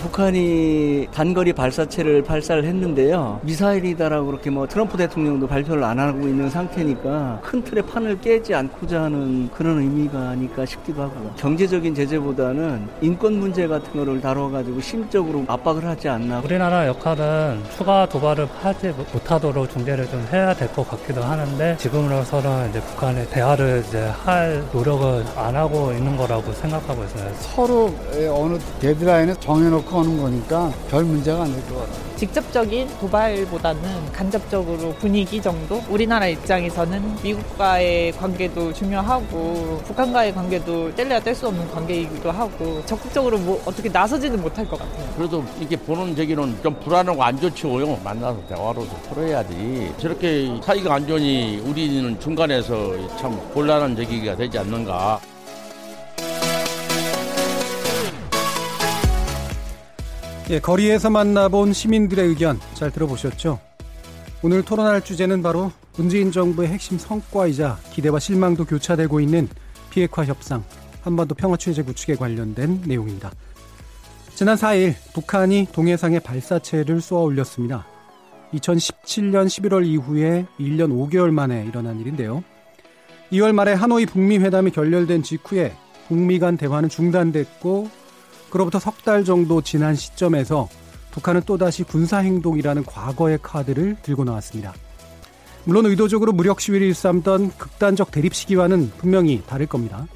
북한이 단거리 발사체를 발사를 했는데요. 미사일이다라고 그렇게 뭐 트럼프 대통령도 발표를 안 하고 있는 상태니까 큰 틀의 판을 깨지 않고자 하는 그런 의미가 아닐까 싶기도 하고 경제적인 제재보다는 인권 문제 같은 거를 다뤄가지고 심적으로 압박을 하지 않나. 우리나라 역할은 추가 도발을 하지 못하도록 중재를 좀 해야 될 것 같기도 하는데 지금으로서는 이제 북한의 대화를 이제 할 노력을 안 하고 있는 거라고 생각하고 있어요. 서로 어느 데드라인을 정해놓고 하는 거니까 별 문제가 안 될 것 같아요. 직접적인 도발보다는 간접적으로 분위기 정도? 우리나라 입장에서는 미국과의 관계도 중요하고 북한과의 관계도 뗄래야 뗄 수 없는 관계이기도 하고 적극적으로 뭐 어떻게 나서지는 못할 것 같아요. 그래도 이렇게 보는 저기는 좀 불안하고 안 좋지요. 만나서 대화로 풀어야지. 저렇게 사이가 안 좋으니 우리는 중간에서 참 곤란한 저기가 되지 않는가. 예, 거리에서 만나본 시민들의 의견 잘 들어보셨죠? 오늘 토론할 주제는 바로 문재인 정부의 핵심 성과이자 기대와 실망도 교차되고 있는 비핵화 협상, 한반도 평화 체제 구축에 관련된 내용입니다. 지난 4일 북한이 동해상에 발사체를 쏘아 올렸습니다. 2017년 11월 이후에 1년 5개월 만에 일어난 일인데요. 2월 말에 하노이 북미 회담이 결렬된 직후에 북미 간 대화는 중단됐고 그로부터 석 달 정도 지난 시점에서 북한은 또다시 군사행동이라는 과거의 카드를 들고 나왔습니다. 물론 의도적으로 무력 시위를 일삼던 극단적 대립 시기와는 분명히 다를 겁니다.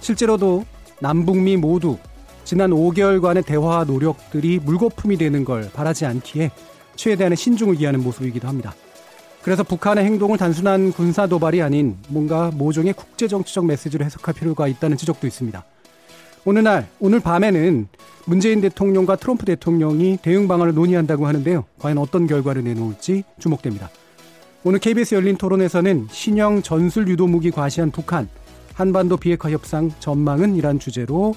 실제로도 남북미 모두 지난 5개월간의 대화 노력들이 물거품이 되는 걸 바라지 않기에 최대한의 신중을 기하는 모습이기도 합니다. 그래서 북한의 행동을 단순한 군사 도발이 아닌 뭔가 모종의 국제정치적 메시지로 해석할 필요가 있다는 지적도 있습니다. 오늘 날 오늘 밤에는 문재인 대통령과 트럼프 대통령이 대응 방안을 논의한다고 하는데요. 과연 어떤 결과를 내놓을지 주목됩니다. 오늘 KBS 열린 토론에서는 신형 전술 유도 무기 과시한 북한 한반도 비핵화 협상 전망은 이란 주제로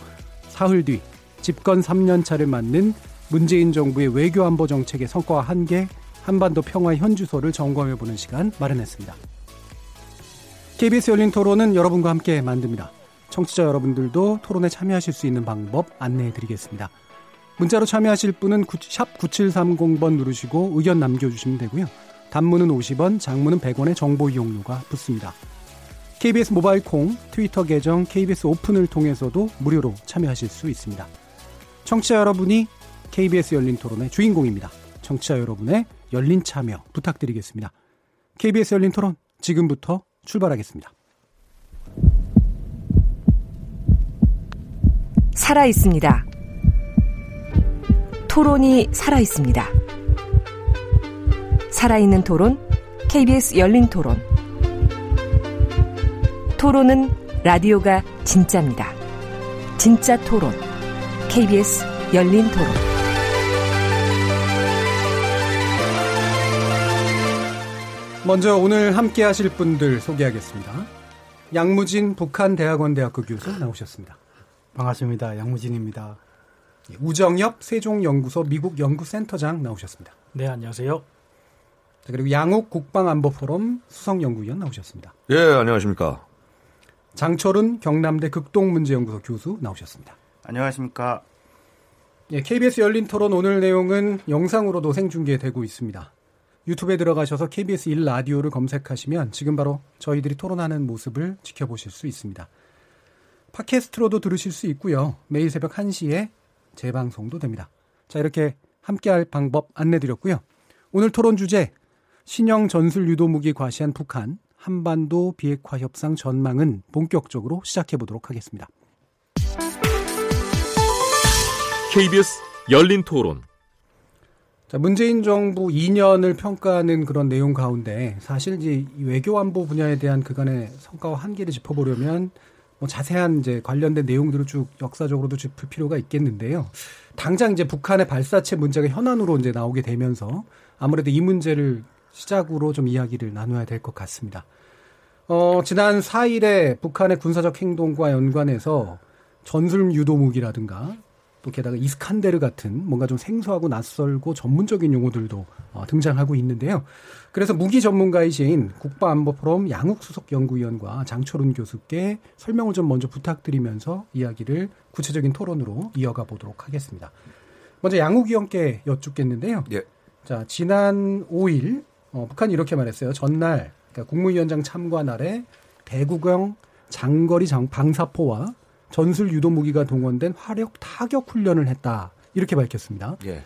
사흘 뒤 집권 3년 차를 맞는 문재인 정부의 외교 안보 정책의 성과와 한계 한반도 평화 현주소를 점검해 보는 시간 마련했습니다. KBS 열린 토론은 여러분과 함께 만듭니다. 청취자 여러분들도 토론에 참여하실 수 있는 방법 안내해 드리겠습니다. 문자로 참여하실 분은 샵 9730번 누르시고 의견 남겨주시면 되고요. 단문은 50원, 장문은 100원의 정보 이용료가 붙습니다. KBS 모바일 콩, 트위터 계정 KBS 오픈을 통해서도 무료로 참여하실 수 있습니다. 청취자 여러분이 KBS 열린 토론의 주인공입니다. 청취자 여러분의 열린 참여 부탁드리겠습니다. KBS 열린 토론 지금부터 출발하겠습니다. 살아 있습니다. 토론이 살아 있습니다. 살아있는 토론, KBS 열린 토론. 토론은 라디오가 진짜입니다. 진짜 토론, KBS 열린 토론. 먼저 오늘 함께 하실 분들 소개하겠습니다. 양무진 북한대학원 대학교 교수 나오셨습니다. 반갑습니다. 양무진입니다. 예, 우정엽 세종연구소 미국 연구센터장 나오셨습니다. 네, 안녕하세요. 그리고 양욱 국방안보포럼 수석연구위원 나오셨습니다. 예, 안녕하십니까. 장철은 경남대 극동문제연구소 교수 나오셨습니다. 안녕하십니까. 예, KBS 열린 토론 오늘 내용은 영상으로도 생중계되고 있습니다. 유튜브에 들어가셔서 KBS 1라디오를 검색하시면 지금 바로 저희들이 토론하는 모습을 지켜보실 수 있습니다. 팟캐스트로도 들으실 수 있고요. 매일 새벽 1시에 재방송도 됩니다. 자, 이렇게 함께할 방법 안내드렸고요. 오늘 토론 주제 신형 전술 유도 무기 과시한 북한 한반도 비핵화 협상 전망은 본격적으로 시작해 보도록 하겠습니다. KBS 열린 토론. 자, 문재인 정부 2년을 평가하는 그런 내용 가운데 사실 이제 외교 안보 분야에 대한 그간의 성과와 한계를 짚어보려면 뭐 자세한 이제 관련된 내용들을 쭉 역사적으로도 짚을 필요가 있겠는데요. 당장 이제 북한의 발사체 문제가 현안으로 이제 나오게 되면서 아무래도 이 문제를 시작으로 좀 이야기를 나눠야 될 것 같습니다. 어, 지난 4일에 북한의 군사적 행동과 연관해서 전술 유도 무기라든가 또 게다가 이스칸데르 같은 뭔가 좀 생소하고 낯설고 전문적인 용어들도 어, 등장하고 있는데요. 그래서 무기 전문가이신 국가안보포럼 양욱수석 연구위원과 장철훈 교수께 설명을 좀 먼저 부탁드리면서 이야기를 구체적인 토론으로 이어가 보도록 하겠습니다. 먼저 양욱 위원께 여쭙겠는데요. 예. 자, 지난 5일 어, 북한이 이렇게 말했어요. 전날 그러니까 국무위원장 참관 날에 대구경 장거리 장, 방사포와 전술 유도 무기가 동원된 화력 타격 훈련을 했다. 이렇게 밝혔습니다. 예.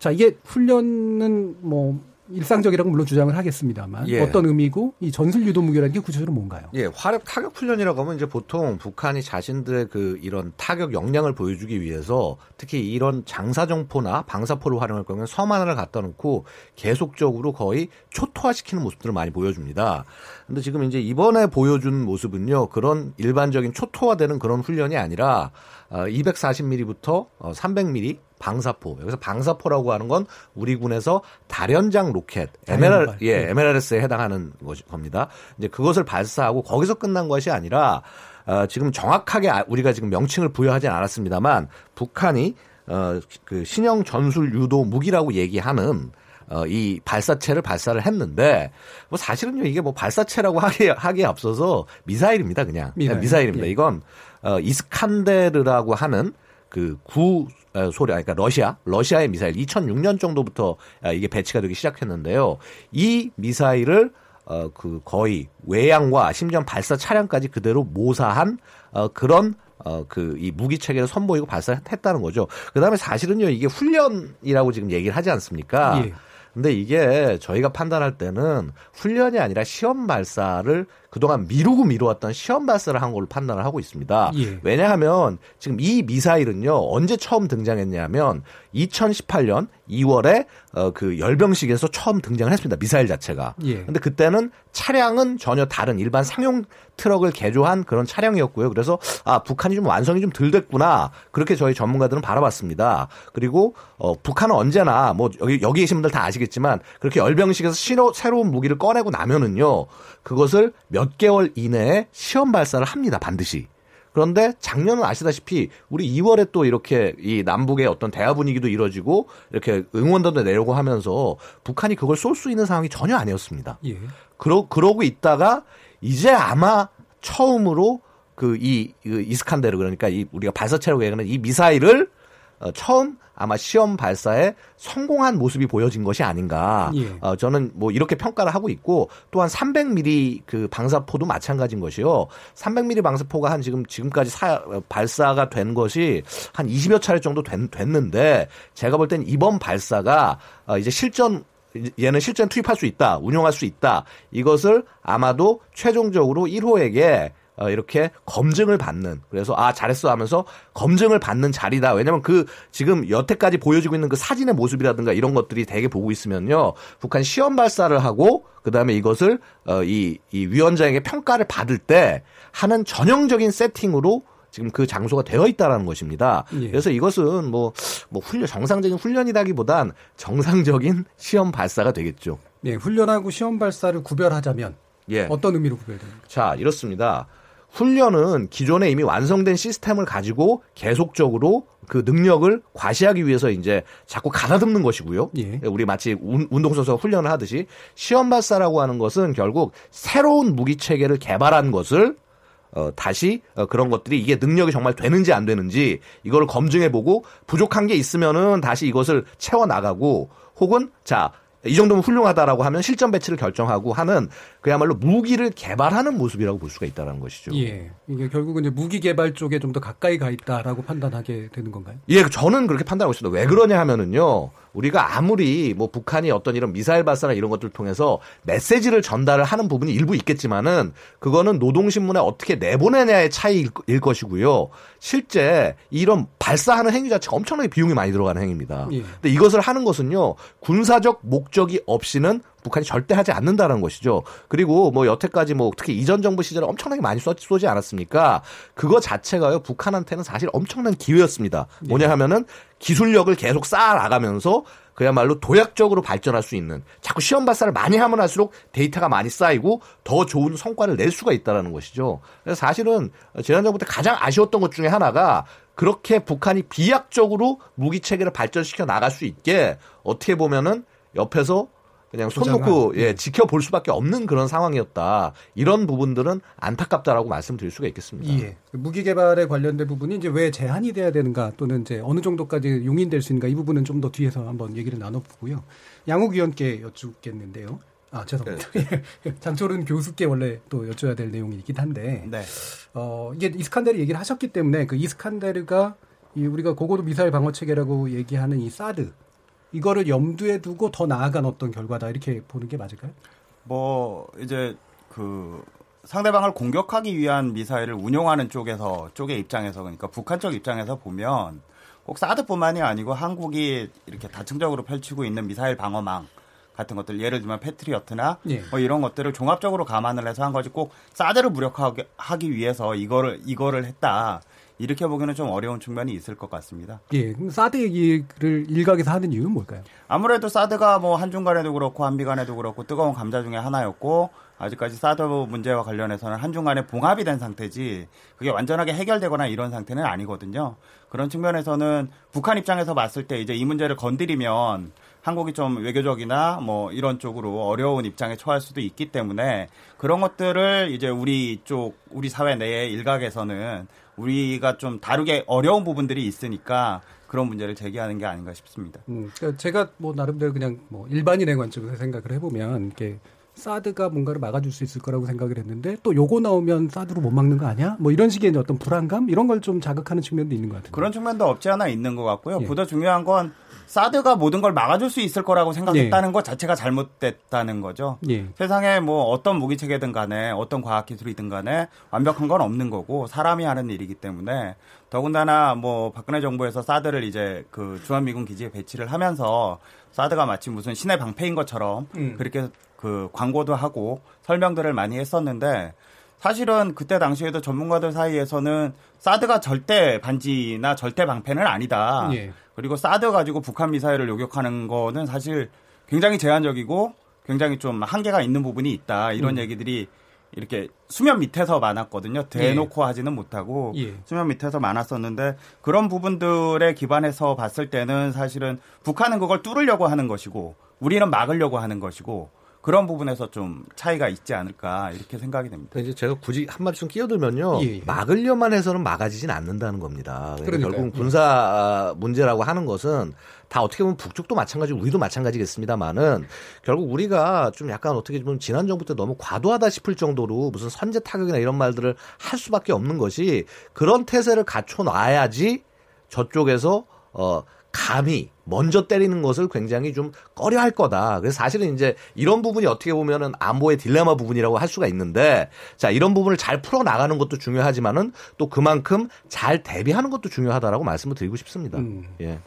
자, 이게 훈련은 뭐 일상적이라고 물론 주장을 하겠습니다만 예. 어떤 의미고 이 전술 유도 무기라는 게 구체적으로 뭔가요? 예, 화력 타격 훈련이라고 하면 이제 보통 북한이 자신들의 그 이런 타격 역량을 보여주기 위해서 특히 이런 장사정포나 방사포를 활용할 경우에 섬 하나를 갖다 놓고 계속적으로 거의 초토화시키는 모습들을 많이 보여줍니다. 근데 지금 이제 이번에 보여준 모습은요, 그런 일반적인 초토화되는 그런 훈련이 아니라 240mm부터 300mm 방사포. 여기서 방사포라고 하는 건 우리 군에서 다련장 로켓, MLR, 예, MLRS에 해당하는 것이 겁니다. 이제 그것을 발사하고 거기서 끝난 것이 아니라 어, 지금 정확하게 아, 우리가 지금 명칭을 부여하진 않았습니다만 북한이 어, 그 신형 전술 유도 무기라고 얘기하는 어, 이 발사체를 발사를 했는데 뭐 사실은요 이게 뭐 발사체라고 하기에, 하기에 앞서서 미사일입니다 그냥 미사일. 미사일입니다. 예. 이건 어, 이스칸데르라고 하는 그 구 소련, 그러니까 러시아, 러시아의 미사일 2006년 정도부터 아, 이게 배치가 되기 시작했는데요. 이 미사일을 어, 그 거의 외양과 심지어 발사 차량까지 그대로 모사한 어, 그런 어, 그, 이 무기 체계를 선보이고 발사했다는 거죠. 그 다음에 사실은요, 이게 훈련이라고 지금 얘기를 하지 않습니까? 예. 근데 이게 저희가 판단할 때는 훈련이 아니라 시험 발사를 그동안 미루고 미루었던 시험 발사를 한 걸로 판단을 하고 있습니다. 예. 왜냐하면 지금 이 미사일은요 언제 처음 등장했냐면 2018년 2월에 어, 그 열병식에서 처음 등장을 했습니다. 미사일 자체가. 예. 근데 그때는 차량은 전혀 다른 일반 상용 트럭을 개조한 그런 차량이었고요. 그래서 아 북한이 좀 완성이 좀 덜 됐구나 그렇게 저희 전문가들은 바라봤습니다. 그리고 어, 북한은 언제나 뭐 여기 여기 계신 분들 다 아시겠지만 그렇게 열병식에서 신호, 새로운 무기를 꺼내고 나면은요 그것을 몇 개월 이내에 시험 발사를 합니다 반드시. 그런데 작년은 아시다시피 우리 2월에 또 이렇게 이 남북의 어떤 대화 분위기도 이뤄지고 이렇게 응원단도 내려고 하면서 북한이 그걸 쏠 수 있는 상황이 전혀 아니었습니다. 예. 그러 그러고 있다가 이제 아마 처음으로 그이 이스칸데르 그러니까 이 우리가 발사체라고 얘기하는 이 미사일을 어, 처음 아마 시험 발사에 성공한 모습이 보여진 것이 아닌가. 예. 어, 저는 뭐 이렇게 평가를 하고 있고 또한 300mm 그 방사포도 마찬가지인 것이요. 300mm 방사포가 한 지금 지금까지 사, 발사가 된 것이 한 20여 차례 정도 된, 됐는데 제가 볼 땐 이번 발사가 어, 이제 실전 얘는 실전 투입할 수 있다, 운용할 수 있다. 이것을 아마도 최종적으로 1호에게 어, 이렇게 검증을 받는 그래서 아 잘했어 하면서 검증을 받는 자리다 왜냐면 그 지금 여태까지 보여지고 있는 그 사진의 모습이라든가 이런 것들이 되게 보고 있으면요 북한 시험 발사를 하고 그 다음에 이것을 어, 이, 이 위원장에게 평가를 받을 때 하는 전형적인 세팅으로 지금 그 장소가 되어 있다라는 것입니다. 예. 그래서 이것은 뭐, 뭐 훈련, 정상적인 훈련이라기보단 정상적인 시험 발사가 되겠죠. 네, 훈련하고 시험 발사를 구별하자면 예. 어떤 의미로 구별됩니까? 자, 이렇습니다. 훈련은 기존에 이미 완성된 시스템을 가지고 계속적으로 그 능력을 과시하기 위해서 이제 자꾸 가다듬는 것이고요. 예. 우리 마치 운- 운동선수가 훈련을 하듯이 시험 발사라고 하는 것은 결국 새로운 무기 체계를 개발한 것을 어, 다시 어, 그런 것들이 이게 능력이 정말 되는지 안 되는지 이걸 검증해 보고 부족한 게 있으면은 다시 이것을 채워 나가고 혹은 자. 이 정도면 훌륭하다라고 하면 실전 배치를 결정하고 하는 그야말로 무기를 개발하는 모습이라고 볼 수가 있다는 것이죠. 예. 이게 결국은 이제 무기 개발 쪽에 좀 더 가까이 가 있다라고 판단하게 되는 건가요? 예, 저는 그렇게 판단하고 있습니다. 왜 그러냐 하면은요. 우리가 아무리 뭐 북한이 어떤 이런 미사일 발사나 이런 것들을 통해서 메시지를 전달을 하는 부분이 일부 있겠지만은 그거는 노동신문에 어떻게 내보내냐의 차이일 일 것이고요. 실제 이런 발사하는 행위 자체가 엄청나게 비용이 많이 들어가는 행위입니다. 예. 근데 이것을 하는 것은요. 군사적 목적이 없이는 북한이 절대 하지 않는다는 것이죠. 그리고 뭐 여태까지 뭐 특히 이전 정부 시절에 엄청나게 많이 쏘지 않았습니까? 그거 자체가요 북한한테는 사실 엄청난 기회였습니다. 뭐냐 하면은 기술력을 계속 쌓아 나가면서 그야말로 도약적으로 발전할 수 있는 자꾸 시험 발사를 많이 하면 할수록 데이터가 많이 쌓이고 더 좋은 성과를 낼 수가 있다라는 것이죠. 그래서 사실은 지난 정부 때 가장 아쉬웠던 것 중에 하나가 그렇게 북한이 비약적으로 무기 체계를 발전시켜 나갈 수 있게 어떻게 보면은 옆에서 그냥 손 놓고 예, 지켜볼 수밖에 없는 그런 상황이었다. 이런 부분들은 안타깝다라고 말씀드릴 수가 있겠습니다. 예. 무기 개발에 관련된 부분이 이제 왜 제한이 돼야 되는가 또는 이제 어느 정도까지 용인될 수 있는가 이 부분은 좀 더 뒤에서 한번 얘기를 나눠보고요. 양욱 위원께 여쭙겠는데요. 아 죄송합니다. 네. 장철은 교수께 원래 또 여쭤야 될 내용이긴 한데 네. 어, 이게 이스칸데르 얘기를 하셨기 때문에 그 이스칸데르가 이 우리가 고고도 미사일 방어 체계라고 얘기하는 이 사드 이거를 염두에 두고 더 나아간 어떤 결과다 이렇게 보는 게 맞을까요? 뭐 이제 그 상대방을 공격하기 위한 미사일을 운용하는 쪽에서 쪽의 입장에서 그러니까 북한 쪽 입장에서 보면 꼭 사드뿐만이 아니고 한국이 이렇게 다층적으로 펼치고 있는 미사일 방어망 같은 것들 예를 들면 패트리어트나 예. 뭐 이런 것들을 종합적으로 감안을 해서 한 거지 꼭 사드를 무력화하기 위해서 이거를 이거를 했다 이렇게 보기는 좀 어려운 측면이 있을 것 같습니다. 예. 그럼 사드 얘기를 일각에서 하는 이유는 뭘까요? 아무래도 사드가 뭐 한중 간에도 그렇고 한미 간에도 그렇고 뜨거운 감자 중에 하나였고 아직까지 사드 문제와 관련해서는 한중 간에 봉합이 된 상태지 그게 완전하게 해결되거나 이런 상태는 아니거든요. 그런 측면에서는 북한 입장에서 봤을 때 이제 이 문제를 건드리면 한국이 좀 외교적이나 뭐 이런 쪽으로 어려운 입장에 처할 수도 있기 때문에 그런 것들을 이제 우리 쪽 우리 사회 내의 일각에서는 우리가 좀 다루기 어려운 부분들이 있으니까 그런 문제를 제기하는 게 아닌가 싶습니다. 음, 그러니까 제가 뭐 나름대로 그냥 뭐 일반인의 관점에서 생각을 해보면 이렇게 사드가 뭔가를 막아줄 수 있을 거라고 생각을 했는데 또 요거 나오면 사드로 못 막는 거 아니야? 뭐 이런 식의 어떤 불안감 이런 걸 좀 자극하는 측면도 있는 것 같아요. 그런 측면도 없지 않아 있는 것 같고요. 예. 보다 중요한 건 사드가 모든 걸 막아줄 수 있을 거라고 생각했다는 예. 것 자체가 잘못됐다는 거죠. 예. 세상에 뭐 어떤 무기 체계든 간에 어떤 과학 기술이든 간에 완벽한 건 없는 거고 사람이 하는 일이기 때문에 더군다나 뭐 박근혜 정부에서 사드를 이제 그 주한미군 기지에 배치를 하면서 사드가 마치 무슨 신의 방패인 것처럼 음. 그렇게 그 광고도 하고 설명들을 많이 했었는데 사실은 그때 당시에도 전문가들 사이에서는 사드가 절대 반지나 절대 방패는 아니다. 예. 그리고 사드 가지고 북한 미사일을 요격하는 거는 사실 굉장히 제한적이고 굉장히 좀 한계가 있는 부분이 있다. 이런 음. 얘기들이 이렇게 수면 밑에서 많았거든요. 대놓고 예. 하지는 못하고 예. 수면 밑에서 많았었는데 그런 부분들에 기반해서 봤을 때는 사실은 북한은 그걸 뚫으려고 하는 것이고 우리는 막으려고 하는 것이고 그런 부분에서 좀 차이가 있지 않을까 이렇게 생각이 됩니다. 이제 제가 굳이 한 말씀 끼어들면요. 예, 예. 막으려만 해서는 막아지진 않는다는 겁니다. 그러니까 결국 군사 문제라고 하는 것은 다 어떻게 보면 북쪽도 마찬가지고 우리도 마찬가지겠습니다만은 결국 우리가 좀 약간 어떻게 보면 지난 정부 때 너무 과도하다 싶을 정도로 무슨 선제 타격이나 이런 말들을 할 수밖에 없는 것이 그런 태세를 갖춰 놔야지 저쪽에서 어 감히 먼저 때리는 것을 굉장히 좀 꺼려 할 거다. 그래서 사실은 이제 이런 부분이 어떻게 보면은 안보의 딜레마 부분이라고 할 수가 있는데 자, 이런 부분을 잘 풀어 나가는 것도 중요하지만은 또 그만큼 잘 대비하는 것도 중요하다라고 말씀을 드리고 싶습니다. 음. 예.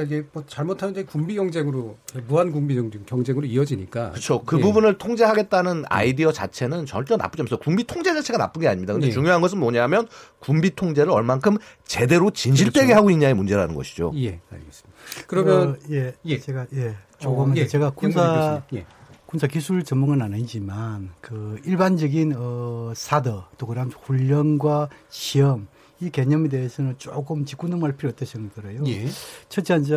그러니까 이게 뭐 잘못하면 이제 군비 경쟁으로 무한 군비 경쟁으로 이어지니까 그렇죠. 그 예. 부분을 통제하겠다는 아이디어 자체는 절대 나쁘지 않습니다. 군비 통제 자체가 나쁜 게 아닙니다. 근데 예. 중요한 것은 뭐냐면 군비 통제를 얼만큼 제대로 진실되게 그렇죠. 하고 있냐의 문제라는 것이죠. 예, 알겠습니다. 그러면 어, 예, 예, 제가 예 조금 어, 예. 제가 군사 예. 군사 기술 전문가는 아니지만 그 일반적인 어 사드 또 그다음 훈련과 시험 이 개념에 대해서는 조금 짚고 넘어갈 필요 없다고 생각들어요. 예. 첫째, 이제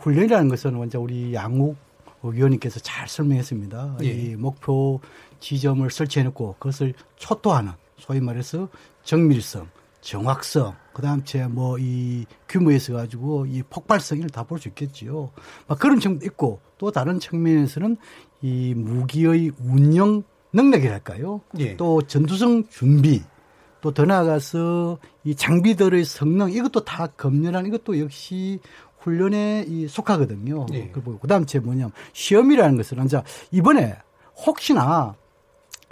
훈련이라는 것은 먼저 우리 양욱 위원님께서 잘 설명했습니다. 예. 이 목표 지점을 설치해놓고 그것을 초토하는 소위 말해서 정밀성, 정확성, 그 다음 제뭐이 규모에 서 가지고 이 폭발성을 다 볼 수 있겠지요. 막 그런 측면도 있고 또 다른 측면에서는 이 무기의 운영 능력이랄까요? 예. 또 전투성 준비 또 더 나아가서 이 장비들의 성능 이것도 다 검열한 이것도 역시 훈련에 이 속하거든요. 네. 그리고 그다음 제 뭐냐면 시험이라는 것은 이제 이번에 혹시나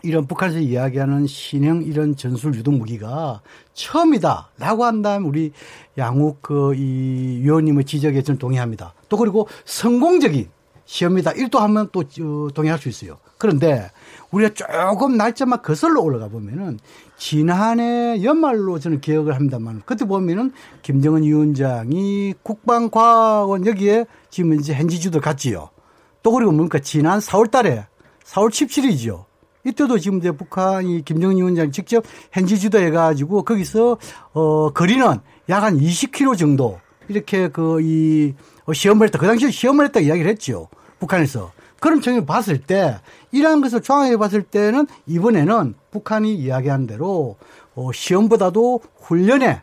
이런 북한에서 이야기하는 신형 이런 전술 유도 무기가 처음이다라고 한다면 우리 양욱 그 이 위원님의 지적에 저는 동의합니다. 또 그리고 성공적인 시험이다. 1도 하면 또 어, 동의할 수 있어요. 그런데 우리가 조금 날짜만 거슬러 올라가 보면은 지난해 연말로 저는 기억을 합니다만 그때 보면은 김정은 위원장이 국방과학원 여기에 지금 이제 현지주도 갔지요. 또 그리고 뭡니까 지난 4월 달에 4월 17일이죠. 이때도 지금 이제 북한이 김정은 위원장이 직접 현지 주도해가지고 거기서 어 거리는 약 한 20km 정도 이렇게 그 이 시험을 했다. 그 당시에 시험을 했다 이야기를 했죠. 북한에서. 그런 점을 봤을 때 이러한 것을 종합해 봤을 때는 이번에는 북한이 이야기한 대로 어 시험보다도 훈련에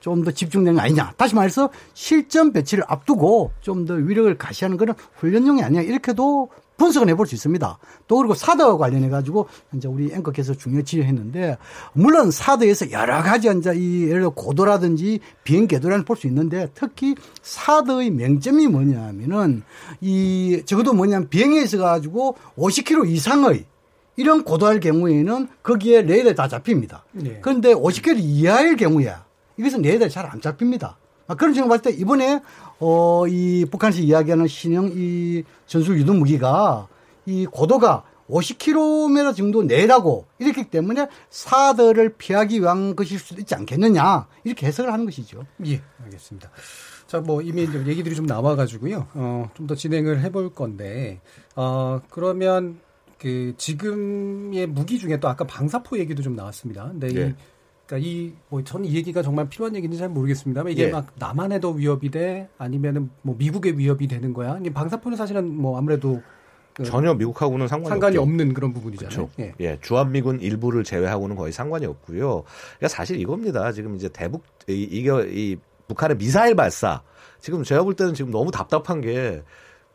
좀 더 집중된 거 아니냐. 다시 말해서 실전 배치를 앞두고 좀 더 위력을 가시하는 그런 훈련용이 아니냐. 이렇게도 분석을 해볼 수 있습니다. 또 그리고 사드와 관련해 가지고 이제 우리 앵커께서 중요 지적했는데 물론 사드에서 여러 가지 이제 이 예를 들어 고도라든지 비행 궤도라는 볼 수 있는데 특히 사드의 명점이 뭐냐면은 이 적어도 뭐냐면 비행에 있어 가지고 50km 이상의 이런 고도할 경우에는 거기에 레이더에 다 잡힙니다. 네. 그런데 50km 이하일 경우에 이것은 레이더에 잘 안 잡힙니다. 아, 그런 점을 봤을 때 이번에 어, 이 북한에서 이야기하는 신형 이 전술 유도 무기가 이 고도가 50km 정도 내라고 이렇기 때문에 사드를 피하기 위한 것일 수도 있지 않겠느냐 이렇게 해석을 하는 것이죠. 예, 알겠습니다. 자, 뭐 이미 이제 얘기들이 좀 나와가지고요. 어, 좀 더 진행을 해볼 건데, 어, 그러면 그 지금의 무기 중에 또 아까 방사포 얘기도 좀 나왔습니다. 근데 네. 이 그러니까 이 뭐 저는 이 얘기가 정말 필요한 얘기인지 잘 모르겠습니다만 이게 예. 막 남한에도 위협이 돼 아니면은 뭐 미국의 위협이 되는 거야. 이게 방사포는 사실은 뭐 아무래도 그 전혀 미국하고는 상관이, 상관이 없는 그런 부분이잖아요. 예. 예. 주한미군 일부를 제외하고는 거의 상관이 없고요. 그러니까 사실 이겁니다. 지금 이제 대북 이, 이게 이 북한의 미사일 발사 지금 제가 볼 때는 지금 너무 답답한 게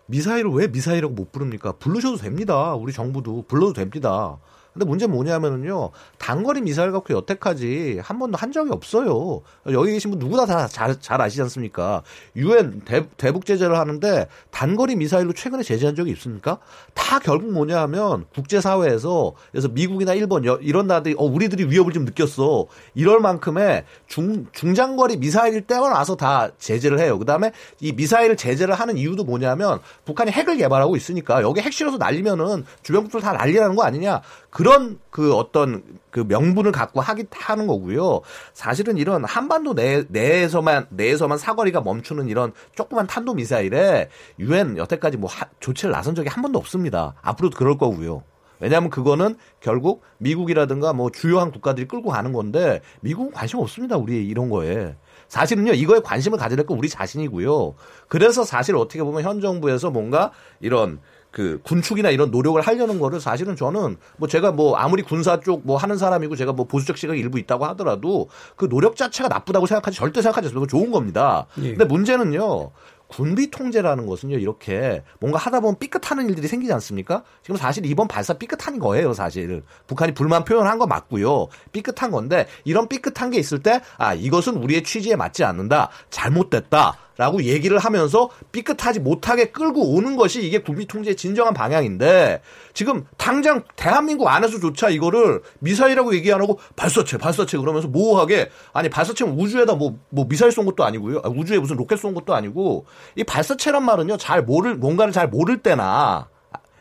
미사일을 왜 미사일이라고 못 부릅니까? 부르셔도 됩니다. 우리 정부도 불러도 됩니다. 근데 문제는 뭐냐면은요. 단거리 미사일 갖고 여태까지 한 번도 한 적이 없어요. 여기 계신 분 누구나 다 잘 잘 아시지 않습니까? 유엔 대북 제재를 하는데 단거리 미사일로 최근에 제재한 적이 있습니까? 다 결국 뭐냐 하면 국제 사회에서 그래서 미국이나 일본 이런 나라들이 어 우리들이 위협을 좀 느꼈어. 이럴 만큼의 중 중장거리 미사일일 때가 나서 다 제재를 해요. 그다음에 이 미사일 제재를 하는 이유도 뭐냐면 북한이 핵을 개발하고 있으니까 여기 핵 실어서 날리면은 주변 국들 다 난리나는 거 아니냐. 그런 그 어떤 그 명분을 갖고 하기 하는 거고요. 사실은 이런 한반도 내, 내에서만 내에서만 사거리가 멈추는 이런 조그만 탄도 미사일에 유엔 여태까지 뭐 하, 조치를 나선 적이 한 번도 없습니다. 앞으로도 그럴 거고요. 왜냐하면 그거는 결국 미국이라든가 뭐 주요한 국가들이 끌고 가는 건데 미국은 관심 없습니다. 우리 이런 거에. 사실은요 이거에 관심을 가져야 될 건 우리 자신이고요. 그래서 사실 어떻게 보면 현 정부에서 뭔가 이런 그 군축이나 이런 노력을 하려는 거를 사실은 저는 뭐 제가 뭐 아무리 군사 쪽 뭐 하는 사람이고 제가 뭐 보수적 시각이 일부 있다고 하더라도 그 노력 자체가 나쁘다고 생각하지 절대 생각하지 않습니다. 좋은 겁니다. 예. 근데 문제는요. 군비 통제라는 것은요 이렇게 뭔가 하다 보면 삐끗하는 일들이 생기지 않습니까? 지금 사실 이번 발사 삐끗한 거예요 사실 북한이 불만 표현한 거 맞고요 삐끗한 건데 이런 삐끗한 게 있을 때 아 이것은 우리의 취지에 맞지 않는다 잘못됐다 라고 얘기를 하면서 삐끗하지 못하게 끌고 오는 것이 이게 군비 통제의 진정한 방향인데 지금 당장 대한민국 안에서조차 이거를 미사일이라고 얘기 안 하고 발사체 발사체 그러면서 모호하게 아니 발사체는 우주에다 뭐, 뭐 미사일 쏜 것도 아니고요. 아, 우주에 무슨 로켓 쏜 것도 아니고 이 발사체란 말은요 잘 모를 뭔가를 잘 모를 때나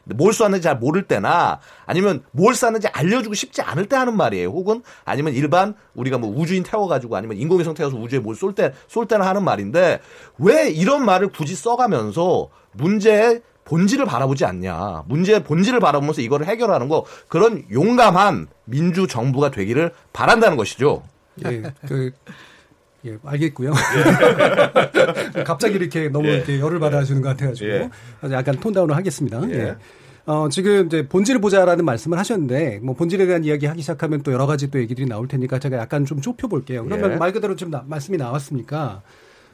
뭘 쐈는지 잘 모를 때나 아니면 뭘 쐈는지 알려주고 싶지 않을 때 하는 말이에요. 혹은 아니면 일반 우리가 뭐 우주인 태워가지고 아니면 인공위성 태워서 우주에 뭘 쏠 때, 쏠 때나 하는 말인데 왜 이런 말을 굳이 써가면서 문제의 본질을 바라보지 않냐. 문제의 본질을 바라보면서 이거를 해결하는 거 그런 용감한 민주 정부가 되기를 바란다는 것이죠. 예, 그 예, 알겠고요. 예. 갑자기 이렇게 너무 예. 이렇게 열을 받아주는 것 같아가지고 예. 약간 톤다운을 하겠습니다. 예. 예. 어, 지금 이제 본질을 보자라는 말씀을 하셨는데 뭐 본질에 대한 이야기 하기 시작하면 또 여러 가지 또 얘기들이 나올 테니까 제가 약간 좀 좁혀 볼게요. 그러면 예. 말 그대로 지금 나, 말씀이 나왔으니까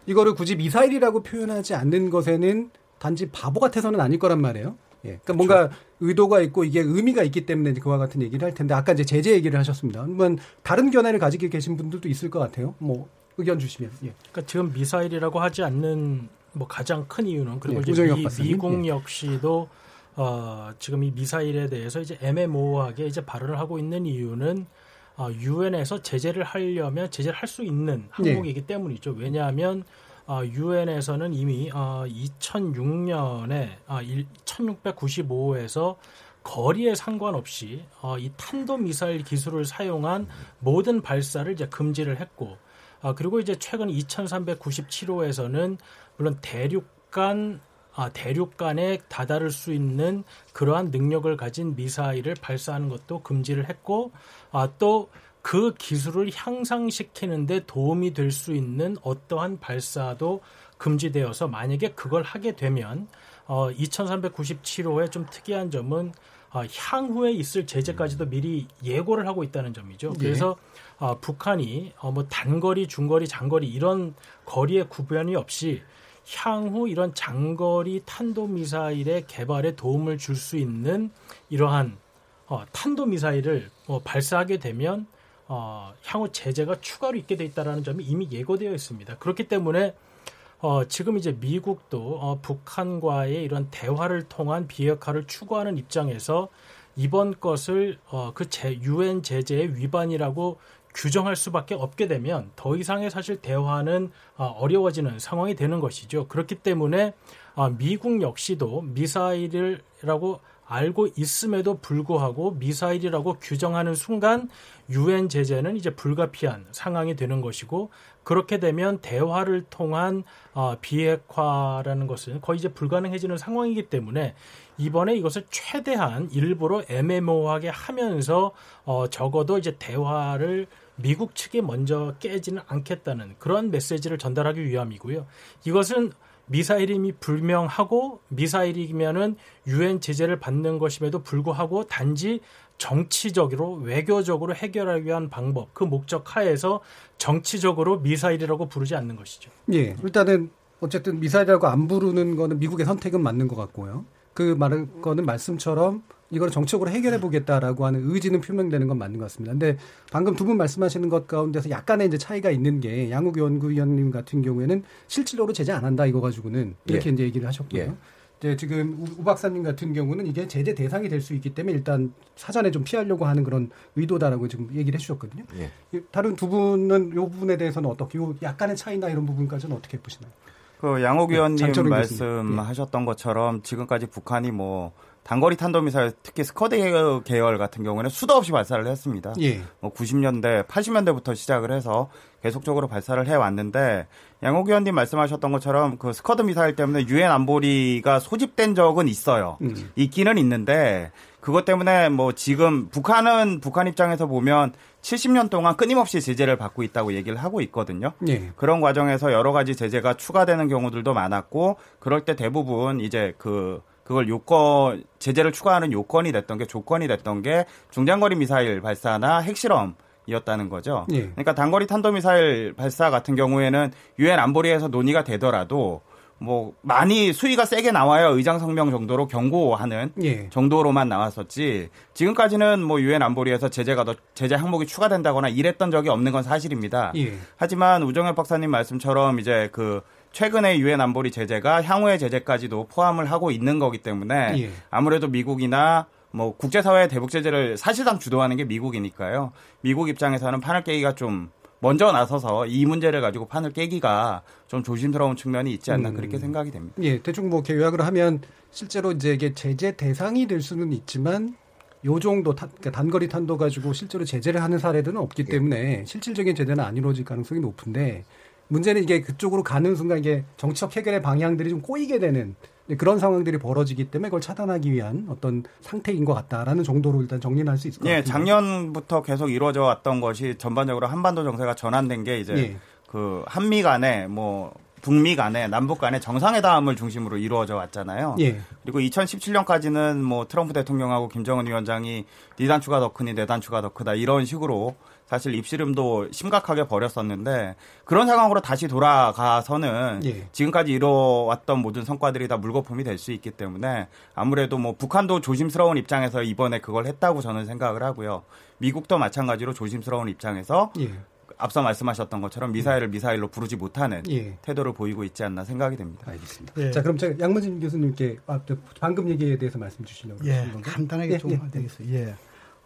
이거를 굳이 미사일이라고 표현하지 않는 것에는 단지 바보 같아서는 아닐 거란 말이에요. 예. 그러니까 뭔가 그렇죠. 의도가 있고 이게 의미가 있기 때문에 그와 같은 얘기를 할 텐데 아까 이제 제재 얘기를 하셨습니다. 그러면 다른 견해를 가지고 계신 분들도 있을 것 같아요. 뭐 의견 주시면. 예. 그러니까 지금 미사일이라고 하지 않는 뭐 가장 큰 이유는 그리고 예, 이제 미, 미국 예. 역시도 어, 지금 이 미사일에 대해서 이제 애매모호하게 이제 발언을 하고 있는 이유는 어, 유엔에서 제재를 하려면 제재를 할 수 있는 항목이기 예. 때문이죠. 왜냐하면 유엔에서는 이미 2006년에 1695에서 거리에 상관없이 이 탄도 미사일 기술을 사용한 모든 발사를 이제 금지를 했고 그리고 이제 최근 2397호에서는 물론 대륙간 아, 대륙간에 다다를 수 있는 그러한 능력을 가진 미사일을 발사하는 것도 금지를 했고 아, 또 그 기술을 향상시키는데 도움이 될 수 있는 어떠한 발사도 금지되어서 만약에 그걸 하게 되면 어, 2397호의 좀 특이한 점은 어, 향후에 있을 제재까지도 미리 예고를 하고 있다는 점이죠. 예. 그래서 어, 북한이 어, 뭐 단거리, 중거리, 장거리 이런 거리의 구분이 없이 향후 이런 장거리 탄도미사일의 개발에 도움을 줄 수 있는 이러한 어, 탄도미사일을 어, 발사하게 되면 어, 향후 제재가 추가로 있게 돼 있다라는 점이 이미 예고되어 있습니다. 그렇기 때문에 어, 지금 이제 미국도 어, 북한과의 이런 대화를 통한 비핵화를 추구하는 입장에서 이번 것을 어, 그 유엔 제재의 위반이라고 규정할 수밖에 없게 되면 더 이상의 사실 대화는 어, 어려워지는 상황이 되는 것이죠. 그렇기 때문에 어, 미국 역시도 미사일이라고 알고 있음에도 불구하고 미사일이라고 규정하는 순간 유엔 제재는 이제 불가피한 상황이 되는 것이고 그렇게 되면 대화를 통한 어, 비핵화라는 것은 거의 이제 불가능해지는 상황이기 때문에 이번에 이것을 최대한 일부러 애매모호하게 하면서 어, 적어도 이제 대화를 미국 측에 먼저 깨지는 않겠다는 그런 메시지를 전달하기 위함이고요. 이것은 미사일임이 불명하고 미사일이면은 유엔 제재를 받는 것임에도 불구하고 단지 정치적으로 외교적으로 해결하기 위한 방법 그 목적 하에서 정치적으로 미사일이라고 부르지 않는 것이죠. 예. 일단은 어쨌든 미사일이라고 안 부르는 거는 미국의 선택은 맞는 것 같고요. 그 말은 거는 말씀처럼 이걸 정책으로 해결해 보겠다라고 하는 의지는 표명되는 건 맞는 것 같습니다. 근데 방금 두 분 말씀하시는 것 가운데서 약간의 이제 차이가 있는 게 양욱 연구위원님 같은 경우에는 실질적으로 제재 안 한다 이거 가지고는 이렇게 예. 이제 얘기를 하셨고요. 예. 이제 지금 우 박사님 같은 경우는 이게 제재 대상이 될 수 있기 때문에 일단 사전에 좀 피하려고 하는 그런 의도다라고 지금 얘기를 해주셨거든요. 예. 다른 두 분은 이 부분에 대해서는 어떻게 요 약간의 차이나 이런 부분까지는 어떻게 보시나요? 그 양욱 위원님 네, 말씀하셨던 것처럼 지금까지 북한이 뭐 단거리 탄도미사일 특히 스커드 계열 같은 경우는 수도 없이 발사를 했습니다. 예. 뭐 90년대, 80년대부터 시작을 해서 계속적으로 발사를 해 왔는데 양욱 위원님 말씀하셨던 것처럼 그 스커드 미사일 때문에 유엔 안보리가 소집된 적은 있어요. 음. 있기는 있는데 그것 때문에 뭐 지금 북한은 북한 입장에서 보면 70년 동안 끊임없이 제재를 받고 있다고 얘기를 하고 있거든요. 예. 그런 과정에서 여러 가지 제재가 추가되는 경우들도 많았고 그럴 때 대부분 이제 그 그걸 요건 제재를 추가하는 요건이 됐던 게 조건이 됐던 게 중장거리 미사일 발사나 핵실험 이었다는 거죠. 예. 그러니까 단거리 탄도미사일 발사 같은 경우에는 유엔 안보리에서 논의가 되더라도 뭐 많이 수위가 세게 나와요 의장 성명 정도로 경고하는 예. 정도로만 나왔었지 지금까지는 뭐 유엔 안보리에서 제재가 더 제재 항목이 추가된다거나 이랬던 적이 없는 건 사실입니다. 예. 하지만 우정혁 박사님 말씀처럼 이제 그 최근에 유엔 안보리 제재가 향후의 제재까지도 포함을 하고 있는 거기 때문에 예. 아무래도 미국이나 뭐 국제사회의 대북 제재를 사실상 주도하는 게 미국이니까요. 미국 입장에서는 판을 깨기가 좀 먼저 나서서 이 문제를 가지고 판을 깨기가 좀 조심스러운 측면이 있지 않나 음. 그렇게 생각이 됩니다. 예, 대충 뭐 요약을 하면 실제로 이제 이게 제재 대상이 될 수는 있지만 요 정도 타, 그러니까 단거리 탄도 가지고 실제로 제재를 하는 사례들은 없기 예. 때문에 실질적인 제재는 안 이루어질 가능성이 높은데 문제는 이게 그쪽으로 가는 순간 이게 정치적 해결의 방향들이 좀 꼬이게 되는 그런 상황들이 벌어지기 때문에 그걸 차단하기 위한 어떤 상태인 것 같다라는 정도로 일단 정리를 할수 있을 것 예, 같습니다. 작년부터 계속 이루어져 왔던 것이 전반적으로 한반도 정세가 전환된 게 이제 예. 그 한미 간에 뭐 북미 간에 남북 간에 정상회담을 중심으로 이루어져 왔잖아요. 예. 그리고 2017년까지는 뭐 트럼프 대통령하고 김정은 위원장이 네 단추가 더 크니 내 단추가 더 크다 이런 식으로 사실 입시름도 심각하게 벌였었는데 그런 상황으로 다시 돌아가서는 예. 지금까지 이뤄왔던 모든 성과들이 다 물거품이 될 수 있기 때문에 아무래도 뭐 북한도 조심스러운 입장에서 이번에 그걸 했다고 저는 생각을 하고요. 미국도 마찬가지로 조심스러운 입장에서 예. 앞서 말씀하셨던 것처럼 미사일을 미사일로 부르지 못하는 예. 태도를 보이고 있지 않나 생각이 됩니다. 알겠습니다. 예. 자, 그럼 제가 양문진 교수님께 아, 방금 얘기에 대해서 말씀 주시려고 예, 간단하게 예, 좀 예, 되겠어요. 예.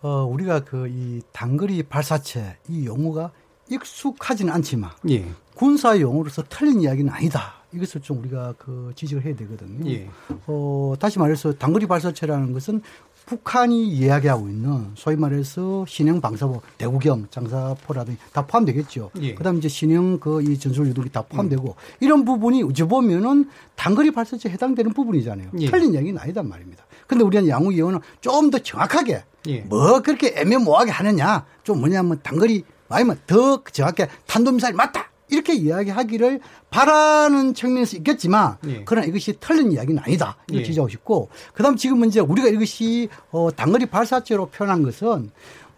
어, 우리가 그 이 단거리 발사체 이 용어가 익숙하지는 않지만 예. 군사 용어로서 틀린 이야기는 아니다. 이것을 좀 우리가 그 지적을 해야 되거든요. 예. 어, 다시 말해서 단거리 발사체라는 것은 북한이 이야기하고 있는 소위 말해서 신형 방사포, 대구경, 장사포라든지 다 포함되겠죠. 예. 그다음 이제 신형 그 이 전술 유도기 다 포함되고 음. 이런 부분이 어찌 보면은 단거리 발사체에 해당되는 부분이잖아요. 예. 틀린 이야기는 아니단 말입니다. 근데 우리는 양우 의원은 좀 더 정확하게 예. 뭐 그렇게 애매모호하게 하느냐 좀 뭐냐면 단거리 아니면 더 정확하게 탄도미사일 맞다 이렇게 이야기하기를 바라는 측면에서 있겠지만 예. 그러나 이것이 틀린 이야기는 아니다. 예. 지적하고 싶고 그다음 지금 이제 우리가 이것이 어 단거리 발사체로 표현한 것은